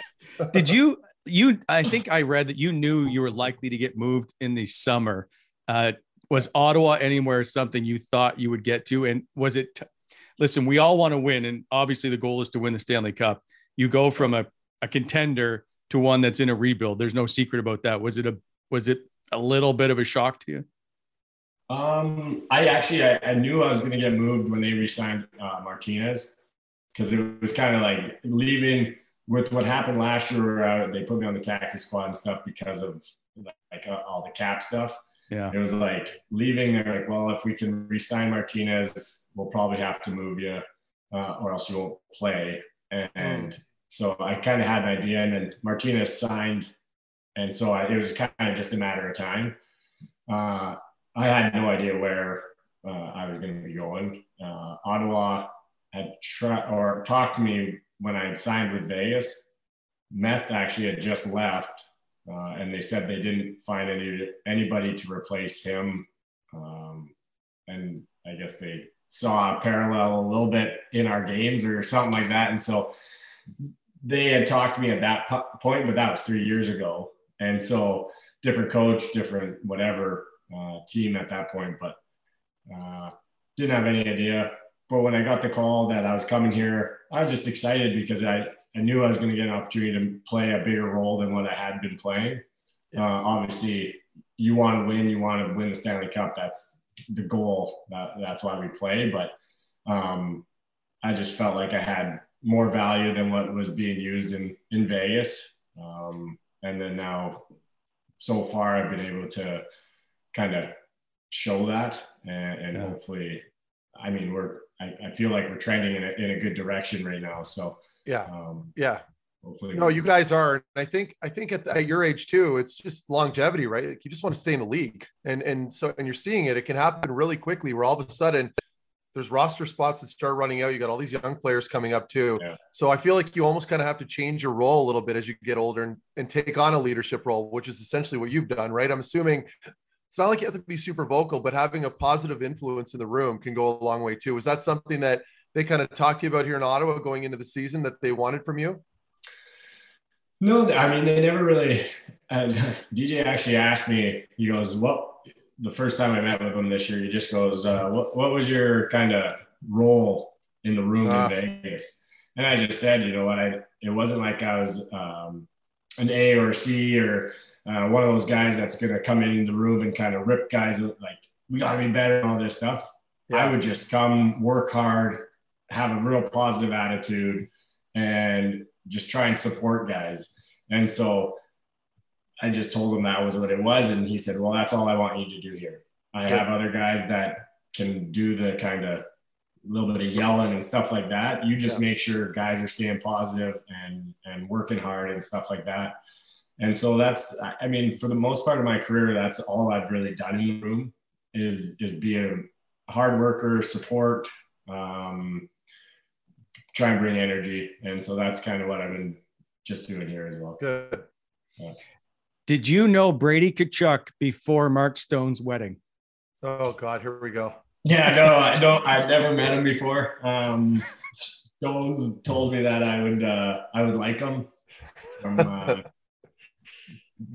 did you you i think i read that you knew you were likely to get moved in the summer uh was ottawa anywhere something you thought you would get to and was it t- listen we all want to win and obviously the goal is to win the stanley cup you go from a, a contender to one that's in a rebuild there's no secret about that was it a was it a little bit of a shock to you Um, I actually I, I knew I was going to get moved when they re-signed uh, Martinez because it was kind of like leaving with what happened last year. Where uh, they put me on the taxi squad and stuff because of like uh, all the cap stuff. yeah It was like leaving. They're like, well, if we can re-sign Martinez, we'll probably have to move you, uh, or else you won't play. And, and so I kind of had an idea, and then Martinez signed, and so I, it was kind of just a matter of time. Uh, I had no idea where uh, I was going to be going. Uh, Ottawa had tried or talked to me when I had signed with Vegas. Meth actually had just left, uh, and they said they didn't find any anybody to replace him. Um, and I guess they saw a parallel a little bit in our games or something like that. And so they had talked to me at that point, but that was three years ago. And so different coach, different whatever uh, team at that point, but uh, didn't have any idea. But when I got the call that I was coming here, I was just excited because I, I knew I was going to get an opportunity to play a bigger role than what I had been playing. Uh, obviously, you want to win, you want to win the Stanley Cup. That's the goal. That, that's why we play. But um, I just felt like I had more value than what was being used in, in Vegas. Um, and then now, so far, I've been able to kind of show that and, and Yeah. hopefully, I mean, we're, I, I feel like we're trending in a, in a good direction right now. So Yeah, um, yeah. hopefully, No, you guys are. And I think I think at, at your age too, it's just longevity, right? Like you just want to stay in the league, and and so and you're seeing it. It can happen really quickly, where all of a sudden there's roster spots that start running out. You got all these young players coming up too. Yeah. So I feel like you almost kind of have to change your role a little bit as you get older and, and take on a leadership role, which is essentially what you've done, right? I'm assuming it's not like you have to be super vocal, but having a positive influence in the room can go a long way too. Is that something that they kind of talked to you about here in Ottawa going into the season that they wanted from you? No, I mean they never really. Uh, DJ actually asked me. He goes, "What?" The first time I met with him this year, he just goes, uh, "What? What was your kind of role in the room Ah. in Vegas?" And I just said, "You know what? I it wasn't like I was um, an A or a C or uh, one of those guys that's going to come in the room and kind of rip guys like we got to be better and all this stuff. I would just come, work hard, have a real positive attitude, and just try and support guys. And so I just told him that was what it was. And he said, Well, that's all I want you to do here. I have other guys that can do the kind of little bit of yelling and stuff like that. You just Yeah. make sure guys are staying positive and and working hard and stuff like that. And so that's I- I mean, for the most part of my career, that's all I've really done in the room is is be a hard worker, support, um, try and bring energy. And so that's kind of what I've been just doing here as well. Good. Yeah. Did you know Brady Tkachuk before Mark Stone's wedding? Oh God, here we go. Yeah, no, I don't. I've never met him before. Um, Stones told me that I would, uh, I would like him, from, uh,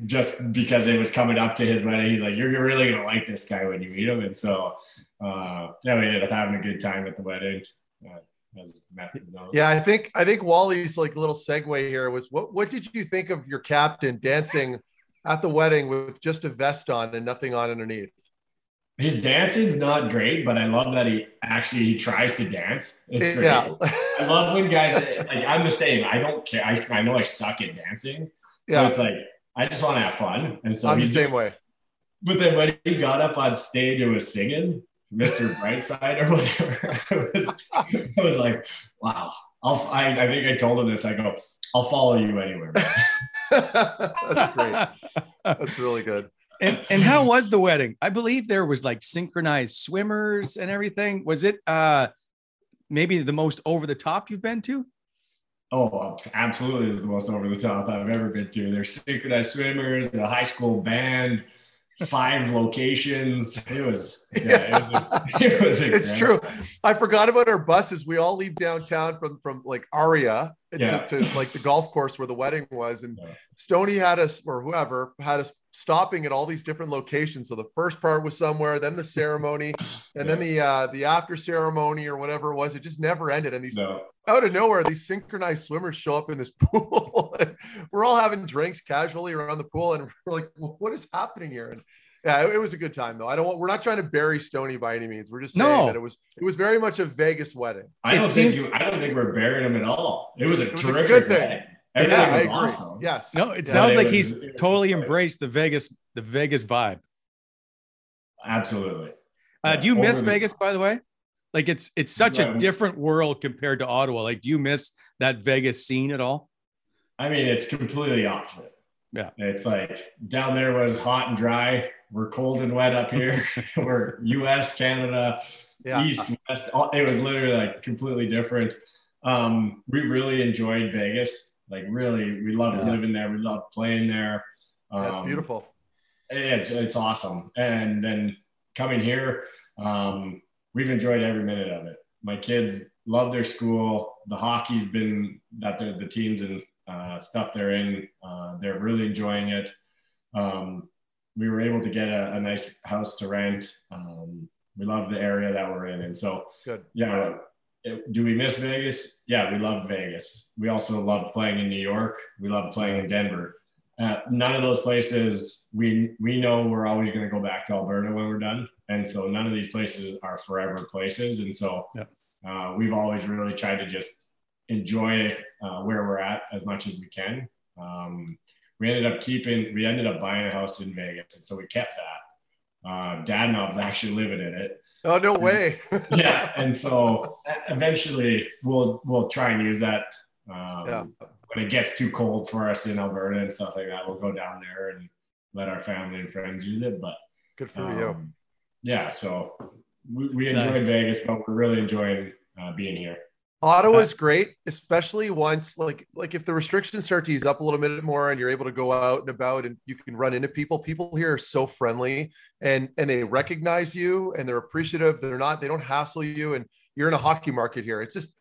just because it was coming up to his wedding. He's like, "You're, you're really gonna like this guy when you meet him," and so, uh, yeah, we ended up having a good time at the wedding. Uh, as Matthew knows. Yeah, I think I think Wally's like little segue here was what what did you think of your captain dancing at the wedding with just a vest on and nothing on underneath? His dancing's not great, but I love that he actually he tries to dance. It's great. Yeah. I love when guys like I'm the same. I don't care. I, I know I suck at dancing. Yeah. It's like I just want to have fun. And so I'm the same way. But then when he got up on stage and was singing Mr. Brightside or whatever, I was, I was like, wow. I'll, I, I think I told him this. I go, I'll follow you anywhere. man." That's great. That's really good. and, and how was the wedding? I believe there was like synchronized swimmers and everything. Was it uh maybe the most over the top you've been to? Oh, absolutely is the most over the top I've ever been to. There's synchronized swimmers, a high school band, five locations. It was, yeah, it was, it was it's true. I forgot about our buses. We all leave downtown from from like Aria Yeah. to, to like the golf course where the wedding was, and Yeah. Stony had us or whoever had us stopping at all these different locations. So the first part was somewhere, then the ceremony, and then the uh the after ceremony or whatever it was. It just never ended. And these No. out of nowhere, these synchronized swimmers show up in this pool. we're all having drinks casually around the pool, and we're like, "What is happening here?" And yeah, it, it was a good time though. I don't want. We're not trying to bury Stony by any means. We're just saying No. that it was it was very much a Vegas wedding. I don't seems- think you, I don't think we're burying him at all. It was a It was a terrific good thing. wedding. Everything yeah, I agree. awesome. Yes. No, it Yeah, sounds like was- he's totally great. embraced the Vegas, the Vegas vibe. Absolutely. Uh, Yeah, do you miss over the- Vegas, by the way? Like it's it's such a different world compared to Ottawa. Like, do you miss that Vegas scene at all? I mean, it's completely opposite. Yeah. It's like down there was hot and dry. We're cold and wet up here. We're US, Canada, Yeah. East, West. all- It was literally like completely different. Um, we really enjoyed Vegas. Like really, we loved Yeah. living there. We loved playing there. That's Um, beautiful. It's it's awesome. And then coming here, um, we've enjoyed every minute of it. My kids love their school. The hockey's been that the, the teams and uh, stuff they're in, uh, they're really enjoying it. Um, we were able to get a, a nice house to rent. Um, we love the area that we're in, and so Good. yeah. It- do we miss Vegas? Yeah, we loved Vegas. We also loved playing in New York. We loved playing in Denver. Uh, none of those places we we know we're always going to go back to Alberta when we're done, and so none of these places are forever places. And so Yep. uh, we've always really tried to just enjoy uh, where we're at as much as we can. Um, we ended up keeping, we ended up buying a house in Vegas, and so we kept that. Uh, Dad knobs actually living in it, Oh no way. yeah and so eventually we'll we'll try and use that um, Yeah. when it gets too cold for us in alberta and stuff like that we'll go down there and let our family and friends use it but Good for you. um, yeah so we, we enjoyed Nice. vegas but we're really enjoying uh, being here Ottawa's great, especially once like like if the restrictions start to ease up a little bit more and you're able to go out and about and you can run into people. People here are so friendly and and they recognize you and they're appreciative. They're not they don't hassle you and you're in a hockey market here. It's just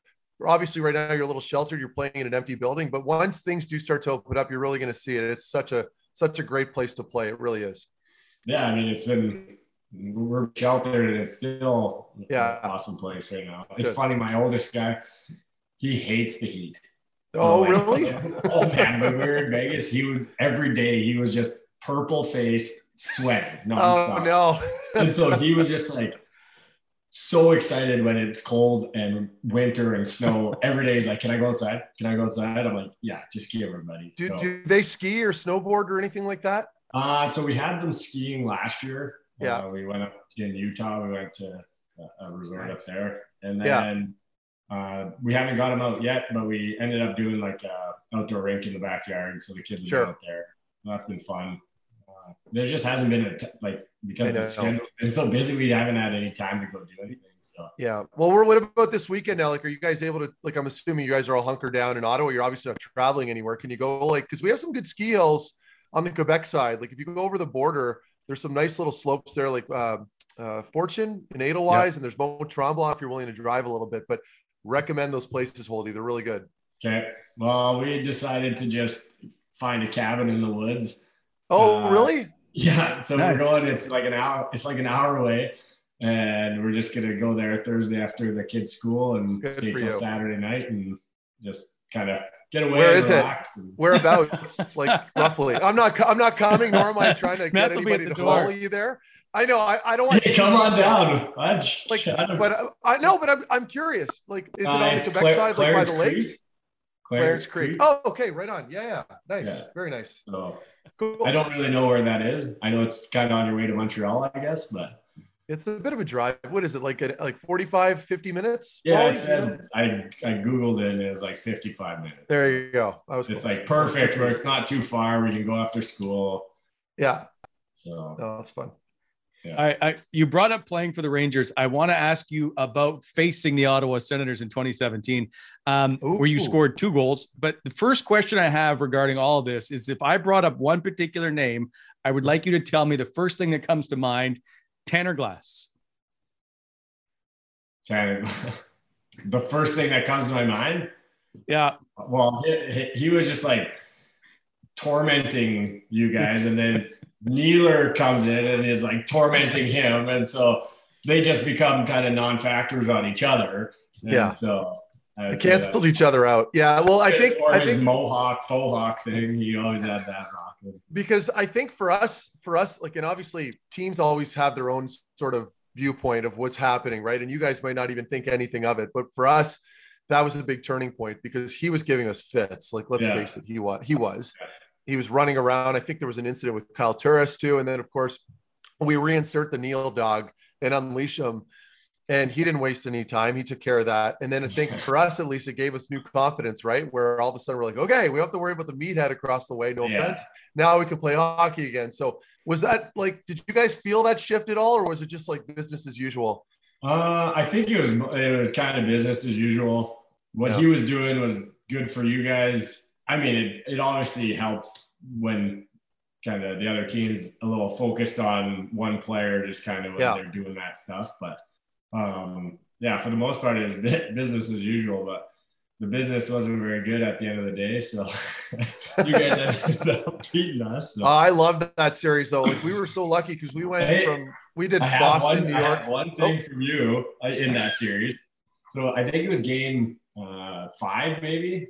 obviously right now you're a little sheltered. You're playing in an empty building, but once things do start to open up, you're really going to see it. It's such a such a great place to play. It really is. yeah i mean it's been we're sheltered and it's still Yeah. an awesome place right now it's Good. funny my oldest guy he hates the heat Oh, like, really? oh man, when we were in Vegas, he would every day he was just purple face, sweating. Oh no. And so he was just like so excited when it's cold and winter and snow. Every day he's like, Can I go outside? Can I go outside? I'm like, Yeah, just give everybody. do, So, do they ski or snowboard or anything like that? uh, so we had them skiing last year. Yeah. Uh, we went up in Utah. We went to a, a resort up there. And Yeah. then uh, we haven't got them out yet, but we ended up doing like a outdoor rink in the backyard. So the kids have Sure. been out there. That's been fun. Uh, there just hasn't been a t- like because I know. the schedule's been so busy, we haven't had any time to go do anything. So Yeah. Well, we're, what about this weekend now? Like, are you guys able to, like, I'm assuming you guys are all hunkered down in Ottawa. You're obviously not traveling anywhere. Can you go, like, because we have some good ski hills on the Quebec side. Like, if you go over the border, there's some nice little slopes there, like uh, uh, Fortune and Edelweiss, and there's Mont Tremblant if you're willing to drive a little bit. But recommend those places, Holdy. They're really good. okay. Well, we decided to just find a cabin in the woods. Oh, Uh, really? Yeah, so Nice. we're going. It's like an hour. It's like an hour away, and we're just gonna go there Thursday after the kids' school and Good stay till you. Saturday night and just kind of get away. Where and it? and- Whereabouts? like roughly. I'm not. I'm not coming. Nor am I trying to get will be at anybody to door. follow you there. I know. I, I don't want. Hey, come on down. I'd Like, shut up. but uh, I know. But I'm. I'm curious. Like, is it Uh, on the it's Quebec Cla- side, like by Clarence the Creek. lakes? Clarence Creek. Oh, okay. Right on. Yeah. Yeah. Nice. Yeah. Very nice. So Cool. I don't really know where that is. I know it's kind of on your way to Montreal, I guess, but It's a bit of a drive. What is it like? A, like 45, 50 minutes? yeah, Wally? it said I I googled it and it was like 55 minutes. There you go. I was. It's close. like perfect where it's not too far. We can go after school. Yeah. So No, that's fun. I, I you brought up playing for the Rangers. I want to ask you about facing the Ottawa Senators in 2017, um, where you scored two goals. But the first question I have regarding all of this is if I brought up one particular name, I would like you to tell me the first thing that comes to mind. Tanner Glass. Shannon, the first thing that comes to my mind, Yeah, well, he, he- he was just like tormenting you guys, and then Neeler comes in and is like tormenting him, and so they just become kind of non-factors on each other. And Yeah. So uh, They would canceled each other out. Yeah. Well, I think or I his think Mohawk faux hawk thing. He always had that rocking. Because I think for us, for us, like, and obviously teams always have their own sort of viewpoint of what's happening, right? And you guys might not even think anything of it, but for us, that was a big turning point because he was giving us fits. Like, let's Yeah. face it, he was. He was. He was running around. I think there was an incident with Kyle Turris too, and then of course we reinsert the Neil dog and unleash him. And he didn't waste any time. He took care of that. And then I think for us, at least, it gave us new confidence, right? Where all of a sudden we're like, okay, we don't have to worry about the meathead across the way. No Yeah. offense. Now we can play hockey again. So was that like, did you guys feel that shift at all, or was it just like business as usual? Uh, I think it was it was kind of business as usual. What Yeah. he was doing was good for you guys. I mean, it, it obviously helps when kind of the other team's a little focused on one player, just kind of when Yeah. they're doing that stuff. But um, yeah, for the most part, it was business as usual. But the business wasn't very good at the end of the day, so you guys ended up beating us. So. Uh, I loved that series though. Like we were so lucky because we went Hey, from we did Boston, one, New York. one thing from you uh, in that series. So I think it was game uh, five, maybe.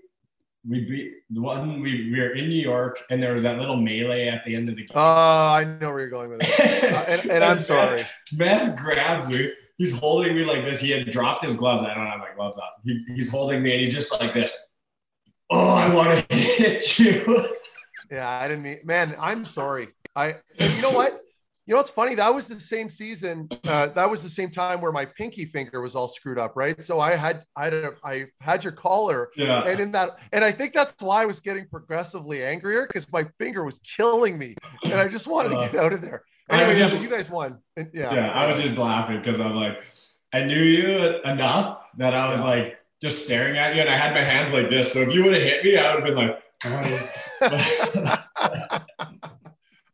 We beat the one we, we were in New York, and there was that little melee at the end of the game. Oh, I know where you're going with it. Uh, and, and I'm sorry. Man grabs me. He's holding me like this. He had dropped his gloves. I don't have my gloves off. He, he's holding me, and he's just like this. Oh, I want to hit you. Yeah, I didn't mean, man, I'm sorry. I, you know what? You know what's funny? That was the same season. Uh, that was the same time where my pinky finger was all screwed up, right? So I had, I had, a, I had your collar, Yeah. and in that, and I think that's why I was getting progressively angrier because my finger was killing me, and I just wanted to get out of there. Anyway, just- you guys won. And, yeah, yeah, I was just laughing because I'm like, I knew you enough that I was Yeah. like just staring at you, and I had my hands like this. So if you would have hit me, I would have been like, yeah,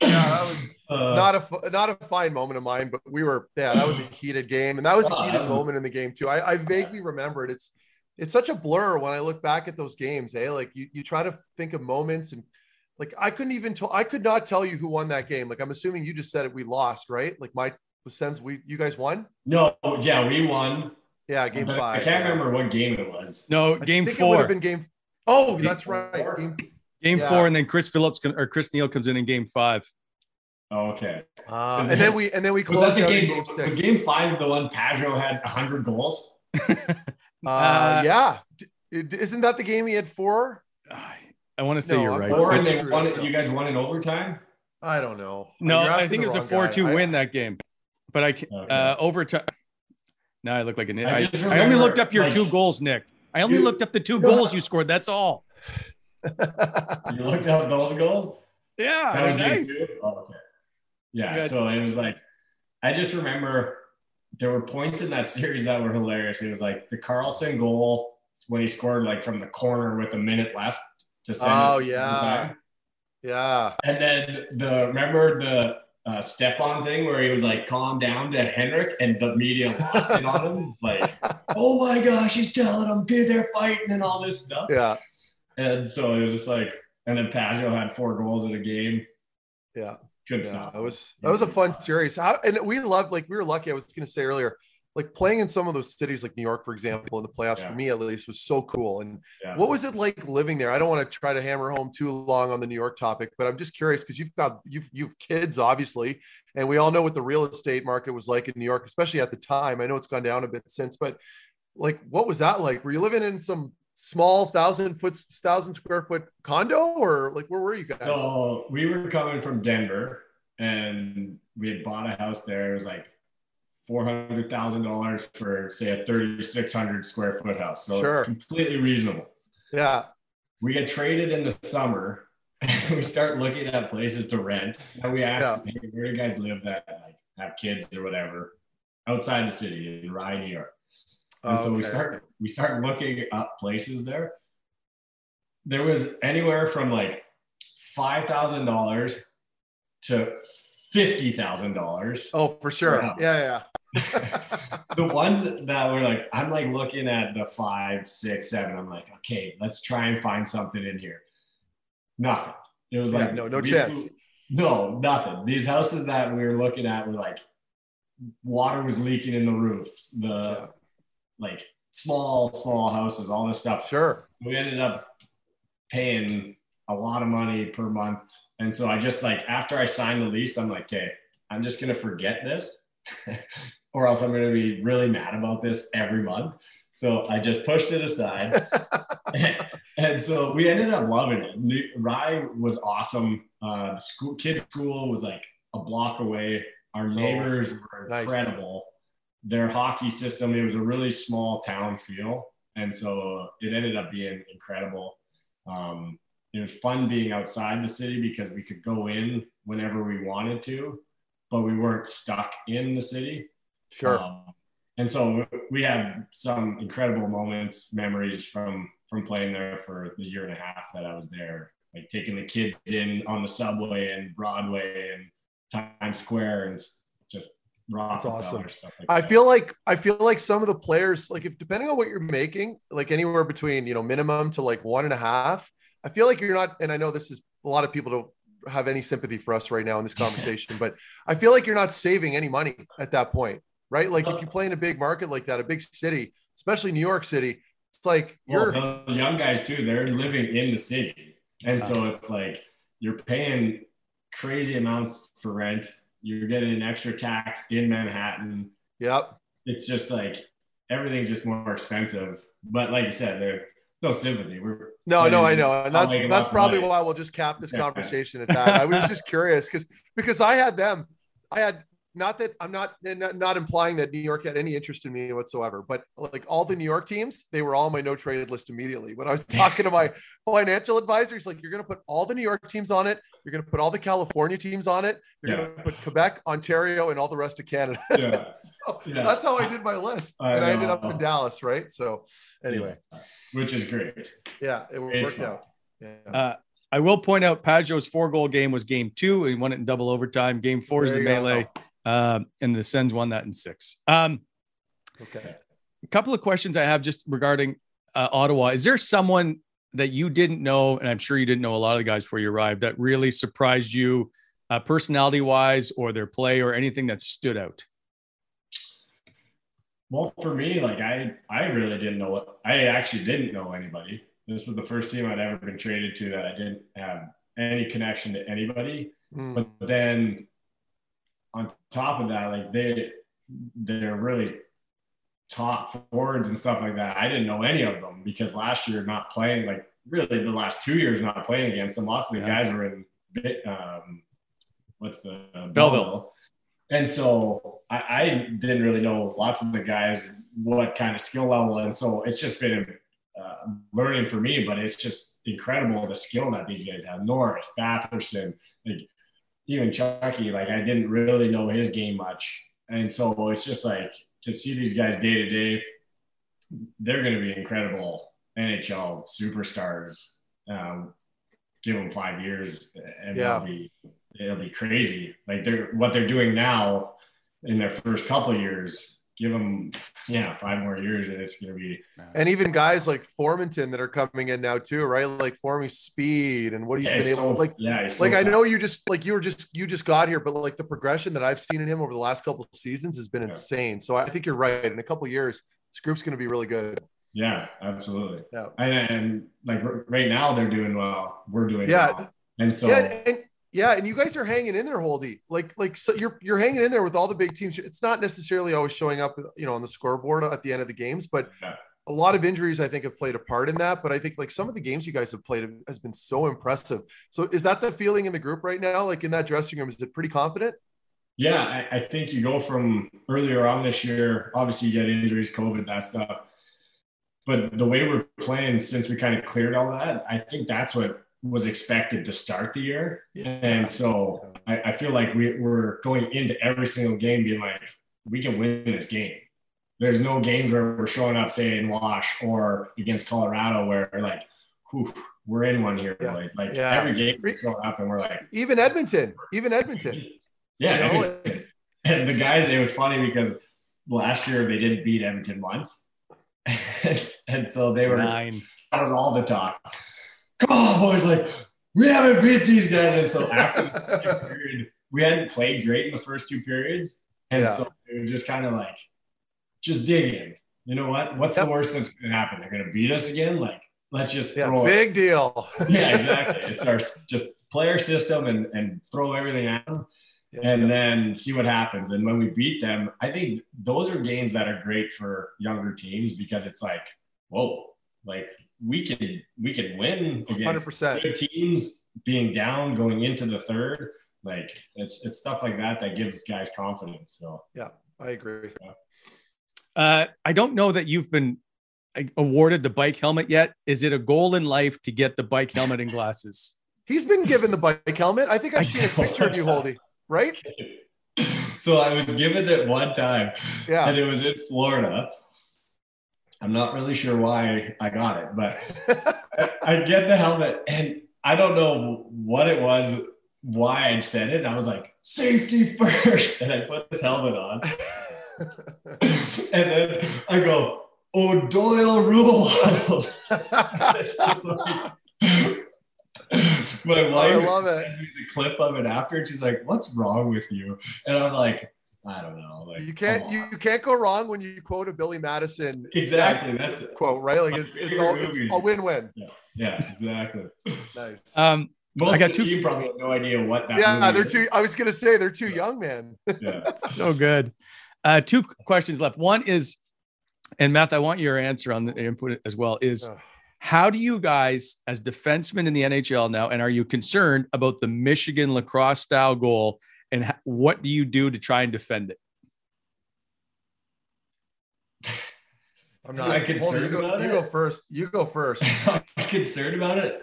that was uh, not a not a fine moment of mine, but we were yeah, that was a heated game, and that was a Oh, heated was moment in the game too. I, I vaguely remember it. It's it's such a blur when I look back at those games. Eh, like you you try to think of moments and like I couldn't even tell I could not tell you who won that game. Like I'm assuming you just said it. We lost, right? Like my sense we you guys won. no, yeah, we won. Yeah, game but five. I can't yeah. remember what game it was. no, I game think it would four, have been game. Oh, Game that's four. right. Game, game yeah. four, and then Chris Phillips com- or Chris Neil comes in in game five. Oh, okay. uh, and then we and then we Was that closed the out in game? game Was game five the one Pageau had 100 goals? Uh, Uh, yeah, D- isn't that the game he had four? I want to say No, you're right. Or they won it, you guys won in overtime? I don't know. No, I think the it was a four-two win that game, but I can Okay. uh, overtime. Now I look like an. I I, just I only looked up your like, two goals, Nick. I only you- looked up the two goals you scored. That's all. You looked up those goals? Yeah, That was nice. Oh, okay. Yeah, Good. so it was like I just remember there were points in that series that were hilarious. It was like the Karlsson goal when he scored like from the corner with a minute left to send Oh yeah, yeah. And then the remember the uh, step on thing where he was like calm down to Henrik and the media lost it on him. Like, oh my gosh, he's telling him, dude, they're fighting and all this stuff. Yeah, And so it was just like, and then Pageau had four goals in a game. yeah. Good Yeah, stuff. that was that was a fun series. How, and we loved like we were lucky. I was going to say earlier, like playing in some of those cities, like New York, for example, in the playoffs Yeah. for me at least was so cool. And Yeah. what was it like living there? I don't want to try to hammer home too long on the New York topic, but I'm just curious because you've got you've you've kids obviously, and we all know what the real estate market was like in New York, especially at the time. I know it's gone down a bit since, but like, what was that like? Were you living in some small thousand foot, thousand square foot condo, or like where were you guys? So we were coming from Denver and we had bought a house there. It was like four hundred thousand dollars for say a thirty six hundred square foot house. So Sure. completely reasonable. yeah, We get traded in the summer. we start looking at places to rent. And we asked, hey, where do you guys live that like have kids or whatever outside the city in Rye, New York? And so we start we start looking up places there. There was anywhere from like five thousand dollars to fifty thousand dollars. Oh, for sure. Yeah. Yeah, yeah. The ones that were like, I'm like looking at the five, six, seven. I'm like, okay, let's try and find something in here. Nothing. It was Yeah, like no- no we- chance. No, nothing. These houses that we were looking at were like water was leaking in the roofs. The Yeah. like small, small houses, all this stuff. Sure. we ended up paying a lot of money per month. And so I just like after I signed the lease, I'm like, okay, I'm just gonna forget this, or else I'm gonna be really mad about this every month. So I just pushed it aside. and so we ended up loving it. Rye was awesome. Uh, the school kid school was like a block away. Our neighbors were nice. incredible. Their hockey system, it was a really small town feel. And so it ended up being incredible. Um, it was fun being outside the city because we could go in whenever we wanted to, but we weren't stuck in the city. Sure. Um, and so we had some incredible moments, memories from from playing there for the year and a half that I was there, like taking the kids in on the subway and Broadway and Times Square and just That's awesome. Stuff like I that. feel like I feel like some of the players, like if depending on what you're making, like anywhere between you know minimum to like one and a half, I feel like you're not. And I know this is a lot of people don't have any sympathy for us right now in this conversation, but I feel like you're not saving any money at that point, right? Like if you play in a big market like that, a big city, especially New York City, it's like oh, you're well, young guys too. They're living in the city, and so it's like you're paying crazy amounts for rent. You're getting an extra tax in Manhattan. yep. It's just like everything's just more expensive. But like you said, there's no sympathy. We're No, no, I know, and that's that's probably tonight. why we'll just cap this Yeah. conversation at that. I was just curious because because I had them, I had not that I'm not not not implying that New York had any interest in me whatsoever, but like all the New York teams, they were all on my no trade list immediately. When I was talking to my financial advisor, he's like, "You're going to put all the New York teams on it. You're going to put all the California teams on it. You're Yeah. going to put Quebec, Ontario, and all the rest of Canada." Yeah. so Yeah. that's how I did my list, I and I ended up in Dallas, right? So anyway, which is great. yeah, it It's worked fun. out. Yeah. Uh, I will point out Pageau's four goal game was game two, and he won it in double overtime. Game four is the melee. go. Melee, um, and the Sens won that in six. Um, Okay. a couple of questions I have just regarding uh, Ottawa. Is there someone that you didn't know, and I'm sure you didn't know a lot of the guys before you arrived, that really surprised you, uh, personality wise, or their play, or anything that stood out? Well, for me, like I, I really didn't know what I actually didn't know anybody. This was the first team I'd ever been traded to that I didn't have any connection to anybody. Mm. But then on top of that, like they, they're really top forwards and stuff like that. I didn't know any of them because last year not playing, like really the last two years not playing against them. Lots of the Yeah. guys are in, um, what's the uh, Belleville. and so I, I didn't really know lots of the guys what kind of skill level, and so it's just been uh, learning for me. But it's just incredible the skill that these guys have. Norris, Batherson, like even Chucky. Like I didn't really know his game much, and so it's just like to see these guys day to day, they're going to be incredible NHL superstars. Um, give them five years, and Yeah. it'll be it'll be crazy. Like they're what they're doing now in their first couple of years. Give them yeah five more years, and it's going to be And even guys like Formenton that are coming in now too, right? Like Forming speed and what he's yeah, been able so- like yeah. it's so like I fast. know you just like you were just you just got here, but like the progression that I've seen in him over the last couple of seasons has been Yeah. insane. So I think you're right. In a couple of years, this group's going to be really good. Yeah, absolutely. Yeah. And, and like r- right now they're doing well. We're doing Yeah. well. And so yeah, and, and- yeah, and you guys are hanging in there, Holdy. Like, like so you're you're hanging in there with all the big teams. It's not necessarily always showing up, you know, on the scoreboard at the end of the games, but Yeah. a lot of injuries I think have played a part in that. But I think like some of the games you guys have played has been so impressive. So is that the feeling in the group right now? Like in that dressing room, is it pretty confident? yeah, I, I think you go from earlier on this year, obviously you get injuries, COVID, that stuff. But the way we're playing since we kind of cleared all that, I think that's what was expected to start the year. And so I, I feel like we, we're going into every single game being like, we can win this game. There's no games where we're showing up, say, in Wash or against Colorado, where like, whew, we're in one here. Yeah. Like, like Yeah. every game we're showing up and we're like, Even Edmonton, even Edmonton. yeah. You know, every- and the guys, it was funny because last year they didn't beat Edmonton once. and, and so they were, Nine. that was all the talk. Come on, boys. Like, we haven't beat these guys. And so after the second period, we hadn't played great in the first two periods. And Yeah. so it was just kind of like, just dig in. You know what? What's Yep. the worst that's going to happen? They're going to beat us again? Like, let's just Yeah, throw it. big deal. Yeah, exactly. It's our just player system and, and throw everything at them and then see what happens. And when we beat them, I think those are games that are great for younger teams because it's like, whoa, like we can we can win against 100%. good teams being down going into the third. Like it's it's stuff like that that gives guys confidence. So yeah, I agree. Uh, I don't know that you've been uh, awarded the bike helmet yet. Is it a goal in life to get the bike helmet and glasses? He's been given the bike helmet. I think I I've seen a picture of you, Holdy. Right? so I was given it one time Yeah. and it was in Florida. I'm not really sure why I got it, but I get the helmet and I don't know what it was, why I said it. And I was like, safety first. And I put this helmet on. and then I go, oh, O'Doyle rules. It's just like- my oh, wife I love it. sends me the clip of it after, and she's like, "What's wrong with you?" And I'm like, "I don't know." Like, You can't you, you can't go wrong when you quote a Billy Madison exactly. That's it. quote, right? Like it, it's all it's a win-win. Yeah, exactly. Nice. Um, Most I got two- team probably have no idea what that. yeah, movie they're is. too. I was gonna say they're too young, man. Yeah. so good. Uh, two questions left. One is, and Matt, I want your answer on the input as well. Is Ugh. how do you guys, as defensemen in the NHL now, and are you concerned about the Michigan lacrosse style goal? And ha- what do you do to try and defend it? I'm Am I not. On, concerned you go, about you it? go first. You go first. Am concerned about it?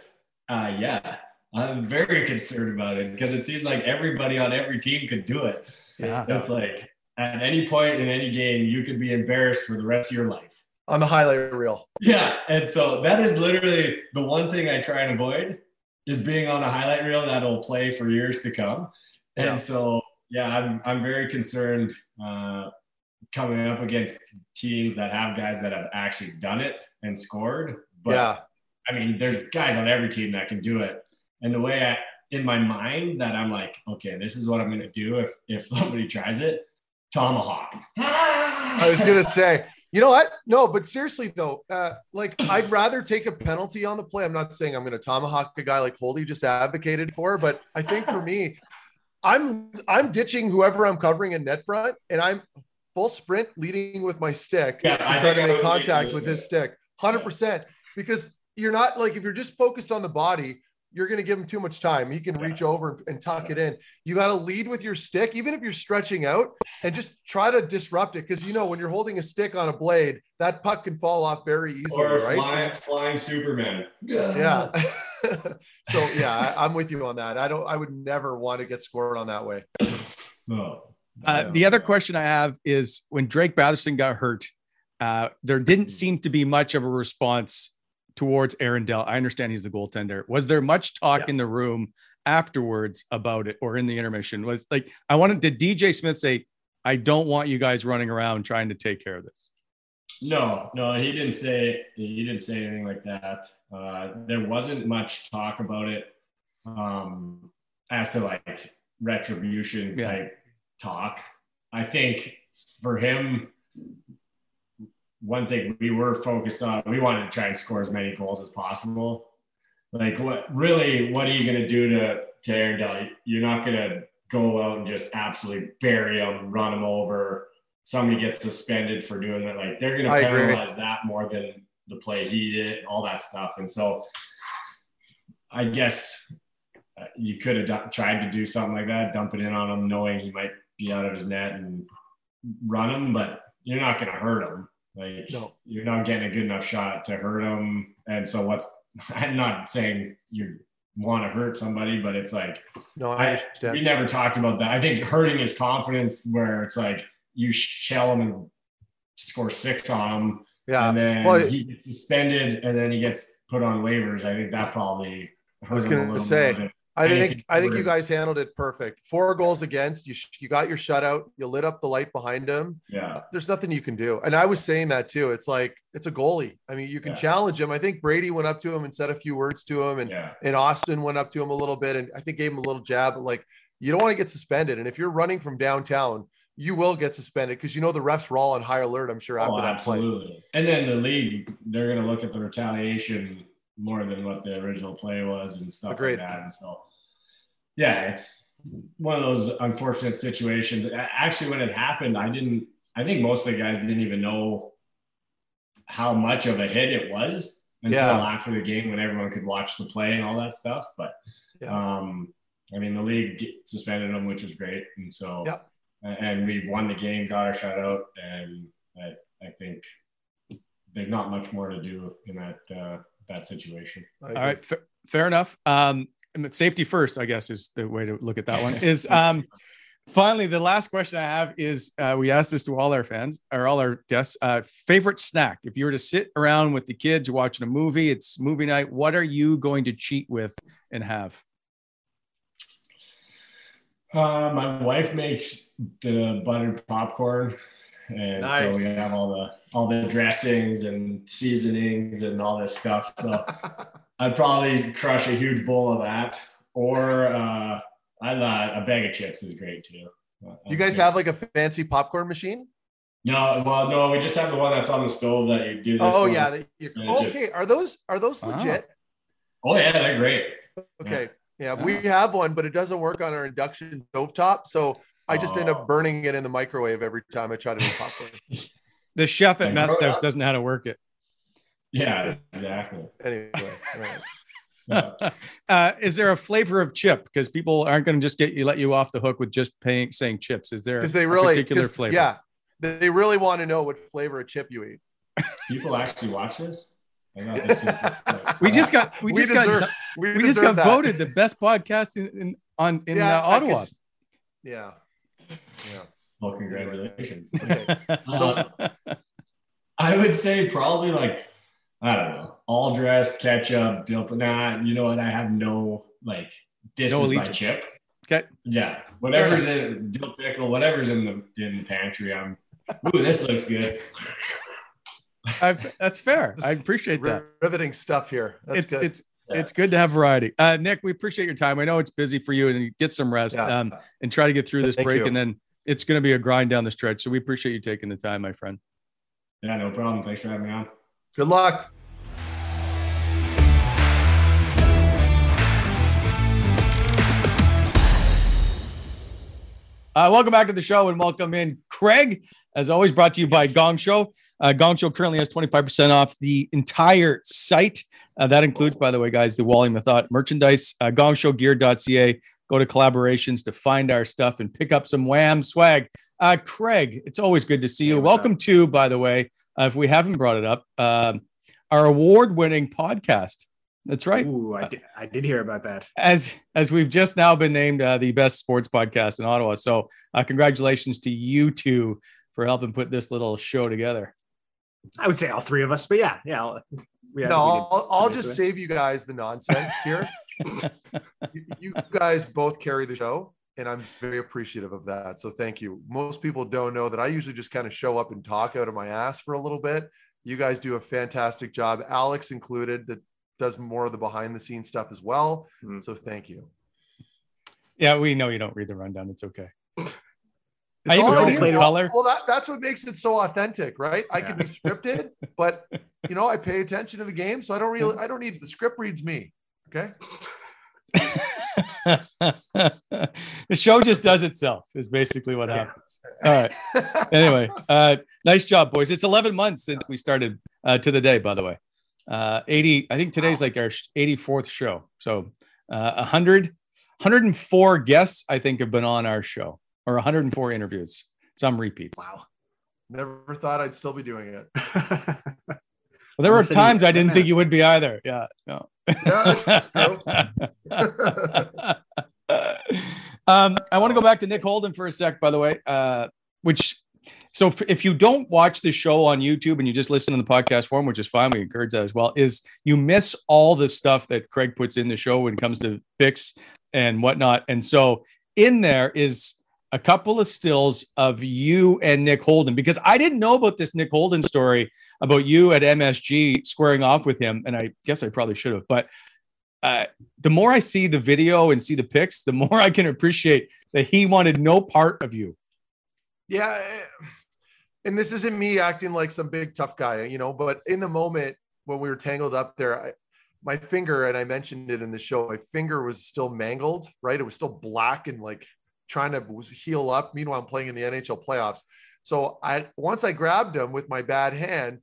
Uh, yeah, I'm very concerned about it because it seems like everybody on every team could do it. Yeah. It's like at any point in any game, you could be embarrassed for the rest of your life. On the highlight reel. Yeah, and so that is literally the one thing I try and avoid is being on a highlight reel that'll play for years to come. And Yeah. so, yeah, I'm I'm very concerned uh, coming up against teams that have guys that have actually done it and scored. But yeah. I mean, there's guys on every team that can do it. And the way I, in my mind, that I'm like, okay, this is what I'm gonna do if if somebody tries it, tomahawk. I was gonna say, you know what? No, but seriously though, uh, like I'd rather take a penalty on the play. I'm not saying I'm gonna tomahawk a guy like Holdy just advocated for, but I think for me, I'm I'm ditching whoever I'm covering in net front, and I'm full sprint leading with my stick Yeah, to try to make contact with his stick, hundred percent. Because you're not like if you're just focused on the body, you're going to give him too much time. He can reach over and tuck it in. You got to lead with your stick, even if you're stretching out, and just try to disrupt it. Because you know when you're holding a stick on a blade, that puck can fall off very easily, Or right? So- flying, flying Superman. yeah. so yeah, I, I'm with you on that. I don't. I would never want to get scored on that way. No. Uh, the other question I have is when Drake Batherson got hurt, uh, there didn't seem to be much of a response towards Aaron Dell. I understand he's the goaltender. Was there much talk Yeah. in the room afterwards about it or in the intermission? Was like, I wanted, did DJ Smith say, I don't want you guys running around trying to take care of this? No, no, he didn't say he didn't say anything like that. Uh, there wasn't much talk about it um, as to like retribution Yeah. type talk. I think for him, one thing we were focused on, we wanted to try and score as many goals as possible. Like what really, what are you going to do to, to Aaron Dell? You're not going to go out and just absolutely bury him, run him over. Somebody gets suspended for doing it. Like they're going to penalize that more than the play he did, all that stuff. And so I guess uh, you could have done, tried to do something like that, dump it in on him, knowing he might be out of his net and run him, but you're not going to hurt him. Like No. you're not getting a good enough shot to hurt him. And so what's I'm not saying you want to hurt somebody, but it's like No, I I- understand. we never talked about that. I think hurting his confidence, where it's like you shell him and score six on him, yeah. and then Well, he gets suspended, and then he gets put on waivers. I think that probably hurt was him a gonna little say, bit. I think I think you guys handled it perfect. Four goals against you. You got your shutout. You lit up the light behind him. Yeah, uh, There's nothing you can do. And I was saying that too. It's like it's a goalie. I mean, you can Yeah. challenge him. I think Brady went up to him and said a few words to him, and yeah, and Austin went up to him a little bit, and I think gave him a little jab. But like, you don't want to get suspended. And if you're running from downtown, you will get suspended because you know the refs were all on high alert. I'm sure oh, after oh, that play. absolutely. And then the league, they're going to look at the retaliation more than what the original play was and stuff Agreed. like that. And so, yeah, it's one of those unfortunate situations. Actually, when it happened, I didn't. I think most of the guys didn't even know how much of a hit it was until Yeah. after the game when everyone could watch the play and all that stuff. But Yeah. um, I mean, the league suspended them, which was great, and so Yeah. and we won the game, got our shutout, and I, I think there's not much more to do in that uh, that situation. All right, All agree. right, fa- fair enough. Um, safety first, I guess, is the way to look at that one. Is um, finally the last question I have is uh, we asked this to all our fans or all our guests. Uh, favorite snack? If you were to sit around with the kids watching a movie, it's movie night. What are you going to cheat with and have? Uh, my wife makes the buttered popcorn, and Nice. so we have all the all the dressings and seasonings and all this stuff. So I'd probably crush a huge bowl of that, or uh, I uh, a bag of chips is great too. Do you guys have like a fancy popcorn machine? No, well, no, we just have the one that's on the stove that you do this. Oh one. yeah. you- And just- okay. Are those are those Oh. legit? Oh yeah, they're great. Okay. Yeah, we have one, but it doesn't work on our induction stovetop. So I just end up burning it in the microwave every time I try to make popcorn. The chef at Like, Matt's house doesn't know how to work it. Yeah, exactly. anyway, all right. uh, is there a flavor of chip? Because people aren't going to just get you let you off the hook with just paying saying chips. Is there because they a really, particular 'cause- flavor? yeah, they they really want to know what flavor of chip you eat. People actually watch this. This like, We just got we, We just deserve- got We, we just got that. voted the best podcast in, in on in Yeah, uh, Ottawa. 'cause- Yeah, yeah. well, congratulations. Okay. Uh, I would say probably like I don't know, all dressed ketchup, dill. Nah, you know what? I have no like. This No is my chip. Okay. Yeah, whatever's in dill pickle, whatever's in the in the pantry. I'm. Ooh, this looks good. I've, that's fair. I appreciate that. Riveting stuff here. That's it's good. it's Yeah. it's good to have variety. Uh, Nick, we appreciate your time. I know it's busy for you, and you get some rest Yeah. um, and try to get through this Thank break, you. and then it's going to be a grind down the stretch. So we appreciate you taking the time, my friend. Yeah, no problem. Thanks for having me on. good luck. Uh, welcome back to the show and welcome in Craig, as always, brought to you by Gong Show. Uh, Gong Show currently has 25% off the entire site. Uh, that includes, by the way, guys, the Wally Methot merchandise, uh, gongshowgear.ca. Go to collaborations to find our stuff and pick up some wham swag. Uh, Craig, it's always good to see you. Hey, what's welcome to, by the way, uh, if we haven't brought it up, um, our award winning podcast. That's right. Ooh, I did, I did hear about that. As as we've just now been named uh, the best sports podcast in Ottawa. So uh, congratulations to you two for helping put this little show together. I would say all three of us, but yeah, yeah. I'll- we- no, I'll, I'll just save you guys the nonsense here. you, you guys both carry the show, and I'm very appreciative of that. So thank you. Most people don't know that I usually just kind of show up and talk out of my ass for a little bit. You guys do a fantastic job, Alex included, that does more of the behind the scenes stuff as well. Mm. So thank you. Yeah, we know you don't read the rundown. It's okay. It's I even all put I it do. in played color. Well, that, that's what makes it so authentic, right? I can be scripted, but you know, I pay attention to the game, so I don't really, I don't need the script reads me. Okay. the show just does itself is basically what Yeah. happens. All right. Anyway, uh, nice job, boys. It's 11 months since we started uh, to the day, by the way. Uh, 80, I think today's like our 84th show. So uh, 100, 104 guests, I think, have been on our show or 104 interviews, some repeats. Wow. Never thought I'd still be doing it. Well, there were times I didn't think you would be either. Yeah. No. Um, I want to go back to Nick Holden for a sec, by the way. Uh, which, so if, if you don't watch the show on YouTube and you just listen to the podcast form, which is fine, we encourage that as well. Is you miss all the stuff that Craig puts in the show when it comes to picks and whatnot. And so in there is a couple of stills of you and Nick Holden because I didn't know about this Nick Holden story about you at MSG squaring off with him, and I guess I probably should have, but uh, the more I see the video and see the pics, the more I can appreciate that he wanted no part of you. yeah. And this isn't me acting like some big tough guy, you know, but in the moment when we were tangled up there, I, my finger, and I mentioned it in the show, my finger was still mangled, right? It was still black and like trying to heal up. Meanwhile, I'm playing in the NHL playoffs. So I once I grabbed him with my bad hand,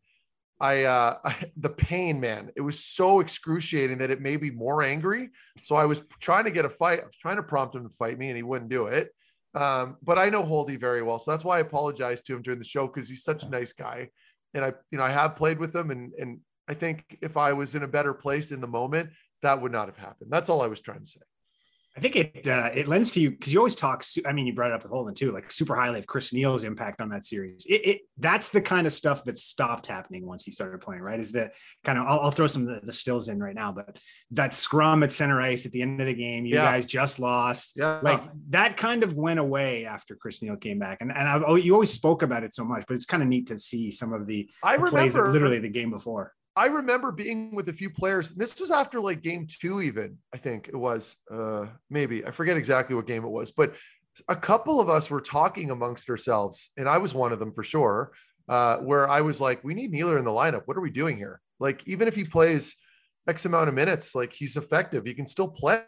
I uh I, the pain, man, it was so excruciating that it made me more angry. So I was trying to get a fight. I was trying to prompt him to fight me, and he wouldn't do it. Um, but I know Holdy very well, so that's why I apologized to him during the show because he's such a nice guy, and I, you know, I have played with him, and and I think if I was in a better place in the moment, that would not have happened. That's all I was trying to say. I think it uh, it lends to you because you always talk. I mean, you brought it up with Holden too, like super highly of Chris Neil's impact on that series. It, it that's the kind of stuff that stopped happening once he started playing. Right? Is the kind of I'll, I'll throw some of the, the stills in right now, but that scrum at center ice at the end of the game, you Yeah. guys just lost. Yeah, Like that kind of went away after Chris Neal came back, and and I've, oh, you always spoke about it so much, but it's kind of neat to see some of the, I the plays that remember literally the game before. I remember being with a few players. This was after like game two, even I think it was, uh, maybe I forget exactly what game it was, but a couple of us were talking amongst ourselves, and I was one of them for sure. Uh, where I was like, we need Neeler in the lineup. What are we doing here? Like, even if he plays X amount of minutes, like he's effective, he can still play.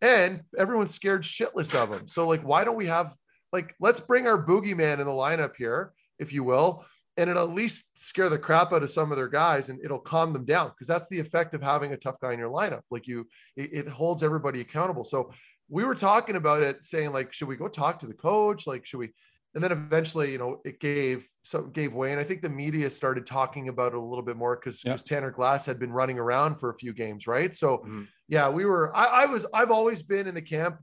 And everyone's scared shitless of him. So, like, why don't we have like let's bring our boogeyman in the lineup here, if you will, and it'll at least scare the crap out of some of their guys and it'll calm them down because that's the effect of having a tough guy in your lineup. Like you, it, it holds everybody accountable. So we were talking about it, saying like, should we go talk to the coach? Like, should we? And then eventually, you know, it gave so gave way, and I think the media started talking about it a little bit more because Yeah. Tanner Glass had been running around for a few games, right? So Mhm. yeah, we were. I, I was. I've always been in the camp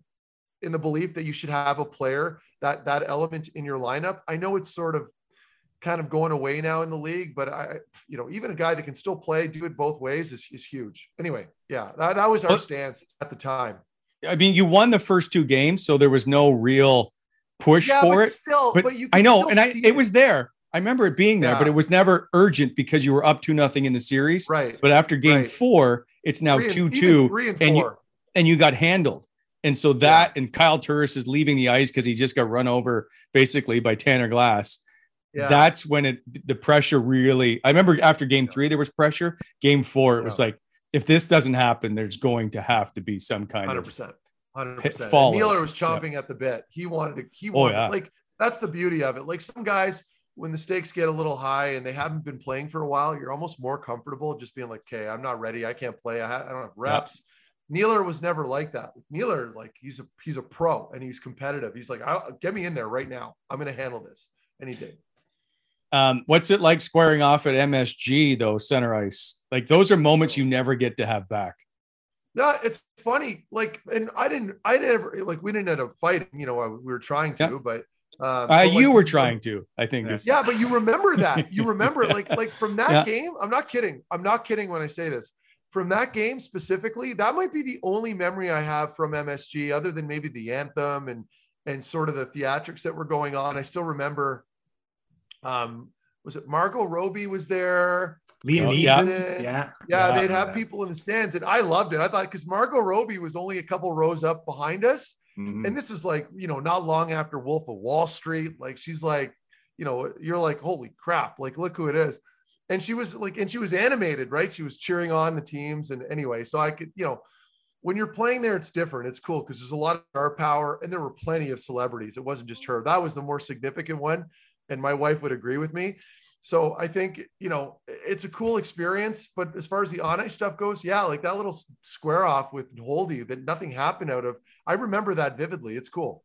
in the belief that you should have a player that that element in your lineup. I know it's sort of kind of going away now in the league, but I, you know, even a guy that can still play, do it both ways is, is huge. Anyway, yeah, that, that was our stance at the time. I mean, you won the first two games, so there was no real push Yeah, for it. still, But, but, you. I know, and I see it was there. I remember it being there, but it was never urgent because you were up to nothing in the series. right. But after game Right. four, it's now and- two two, three and and you- and you got handled. And so that and Kyle Turris is leaving the ice because he just got run over basically by Tanner Glass. Yeah. That's when it the pressure really. I remember after game three there was pressure. Game four it was like if this doesn't happen, there's going to have to be some kind Hundred of percent. hundred percent. was chomping at the bit. He wanted to. He Oh, wanted yeah. like that's the beauty of it. Like some guys, when the stakes get a little high and they haven't been playing for a while, you're almost more comfortable just being like, "Okay, I'm not ready. I can't play. I, ha- I don't have reps." Neeler was never like that. Neeler, like he's a he's a pro and he's competitive. He's like, I'll, "Get me in there right now. I'm going to handle this," and he did. Um, what's it like squaring off at MSG though, center ice? Like those are moments you never get to have back. No, it's funny. Like, and I didn't, I never like we didn't end up fighting. You know, we were trying to, Yeah. but um, Uh, but, like, you were trying to, I think. Yeah. Yeah, but you remember that. You remember it. Like, like from that Yeah. game. I'm not kidding. I'm not kidding when I say this. From that game specifically, that might be the only memory I have from MSG, other than maybe the anthem and and sort of the theatrics that were going on. I still remember. Um, was it Margot Robbie was there? Liam Neeson. yeah. Yeah. Yeah, Yeah, they'd have remember people in the stands, and I loved it. I thought because Margot Robbie was only a couple rows up behind us, Mhm. and this is like you know not long after Wolf of Wall Street. Like she's like, you know, you're like, holy crap! Like look who it is, and she was like, and she was animated, right? She was cheering on the teams, and anyway, so I could, you know. When you're playing there, it's different. It's cool because there's a lot of star power, and there were plenty of celebrities. It wasn't just her. That was the more significant one, and my wife would agree with me. So I think, you know, it's a cool experience. But as far as the on ice stuff goes, yeah, like that little square off with Holdy that nothing happened out of. I remember that vividly. It's cool.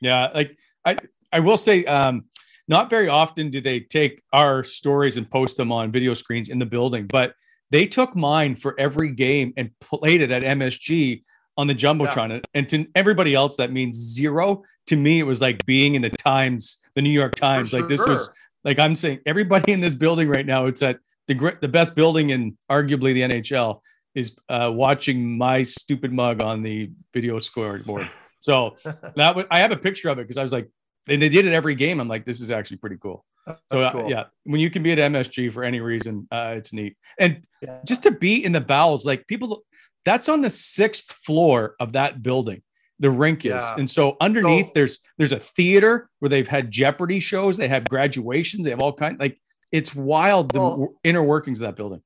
Yeah, like I I will say um not very often do they take our stories and post them on video screens in the building, but they took mine for every game and played it at MSG on the Jumbotron. And to everybody else that means zero. To me it was like being in the Times, the New York Times. Like this was like I'm saying everybody in this building right now it's at the the best building in arguably the NHL is uh, watching my stupid mug on the video scoreboard. So that was, I have a picture of it because I was like, and they did it every game. I'm like, this is actually pretty cool. So That's uh, cool. yeah, when you can be at MSG for any reason, uh, it's neat. And Yeah. just to be in the bowels, like people, that's on the sixth floor of that building. The rink is, Yeah. and so underneath So- there's there's a theater where they've had Jeopardy shows, they have graduations, they have all kinds. Like it's wild the Well- w- inner workings of that building.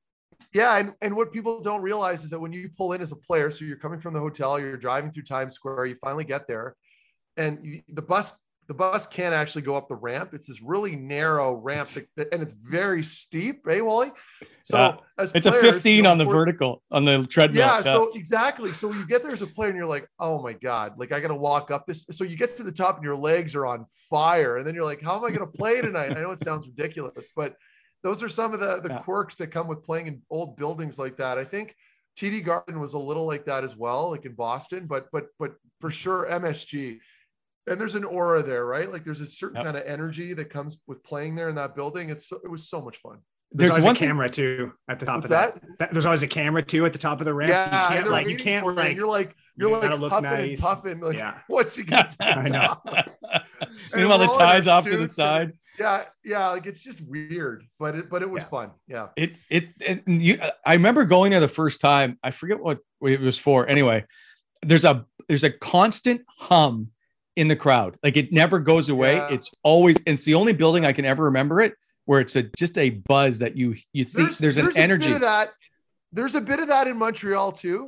Yeah, and, and what people don't realize is that when you pull in as a player, so you're coming from the hotel, you're driving through Times Square, you finally get there, and you, the bus the bus can't actually go up the ramp. It's this really narrow ramp, that, and it's very steep, eh, Wally? So Yeah. as It's a 15 you know, on the vertical on the treadmill. Yeah, so exactly. So you get there as a player and you're like, oh my God, like I gotta walk up this. So you get to the top and your legs are on fire. And then you're like, how am I gonna play tonight? I know it sounds ridiculous, but those are some of the, the Yeah. quirks that come with playing in old buildings like that. I think TD Garden was a little like that as well, like in Boston, but but but for sure MSG. And there's an aura there, right? Like there's a certain Yep. kind of energy that comes with playing there in that building. It's so, it was so much fun. There's, there's always one a thing- camera too at the top What's of that. that? That- There's always a camera too at the top of the ramp. so you can't like you waiting can't for like you're like you're you like gotta look puffing nice. and puffing like Yeah. what's he gets I know. Meanwhile, the we're all in our tie's off to the side. and- yeah yeah like it's just weird but it but it was Yeah. fun yeah It it, it and you, I remember going there the first time. I forget what, what it was for. Anyway, there's a there's a constant hum in the crowd. Like it never goes away. Yeah. It's always it's the only building I can ever remember it where it's a just a buzz that you you see. There's, an a energy. bit of that there's a bit of that in montreal too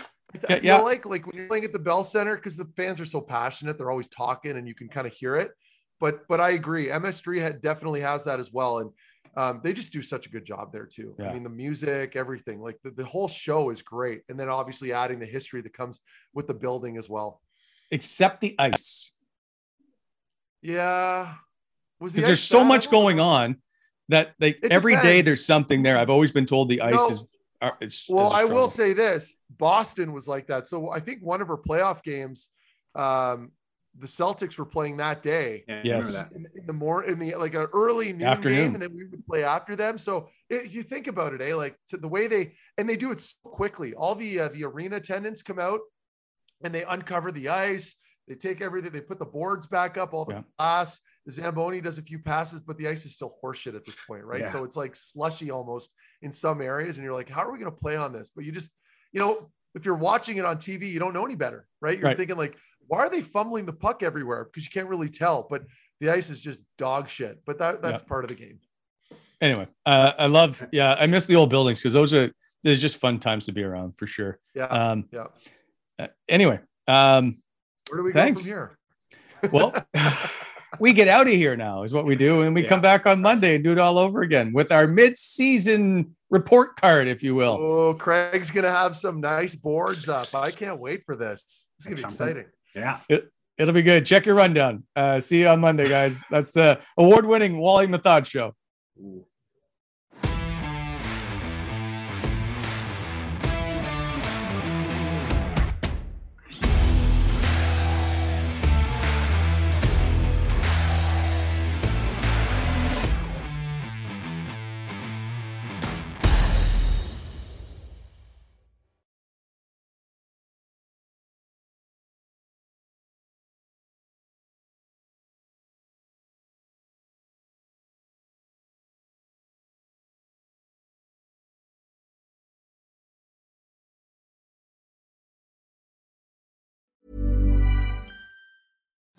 I Yeah, feel yeah. like like when you're playing at the Bell Center because the fans are so passionate, they're always talking and you can kind of hear it. But but I agree, MSG had definitely has that as well, and um, they just do such a good job there too. Yeah. I mean, the music, everything, like the, the whole show is great, and then obviously adding the history that comes with the building as well. except the ice. Yeah, was the Because there's so much going on that they It every day depends. there's something there. I've always been told the ice No. is. Are, is Well, is a I will say this: Boston was like that. So I think one of her playoff games, um, the Celtics were playing that day. Yeah, Yes. remember in, in the more in the like an early noon Afternoon. game, and then we would play after them. So it, you think about it, eh? Like to the way they and they do it so quickly. All the uh, the arena attendants come out and they uncover the ice. They take everything. They put the boards back up, all the Yeah. glass. The Zamboni does a few passes, but the ice is still horseshit at this point, right? Yeah. So it's like slushy almost in some areas, and you're like, how are we going to play on this? But you just, you know, if you're watching it on TV, you don't know any better, right? You're Right. thinking like, why are they fumbling the puck everywhere? Because you can't really tell. But the ice is just dog shit. But that that's part of the game. anyway, uh, I love. Yeah, I miss the old buildings because those are there's just fun times to be around for sure. Yeah. Um, yeah. uh, anyway, um, Where do we thanks. go from here? well, we get out of here now is what we do, and we come back on Monday and do it all over again with our mid-season report card, if you will. Oh, Craig's gonna have some nice boards up. I can't wait for this. It's gonna be something. exciting. Yeah. It, it'll be good. Check your rundown. Uh, see you on Monday, guys. That's the award-winning Wally Methot show.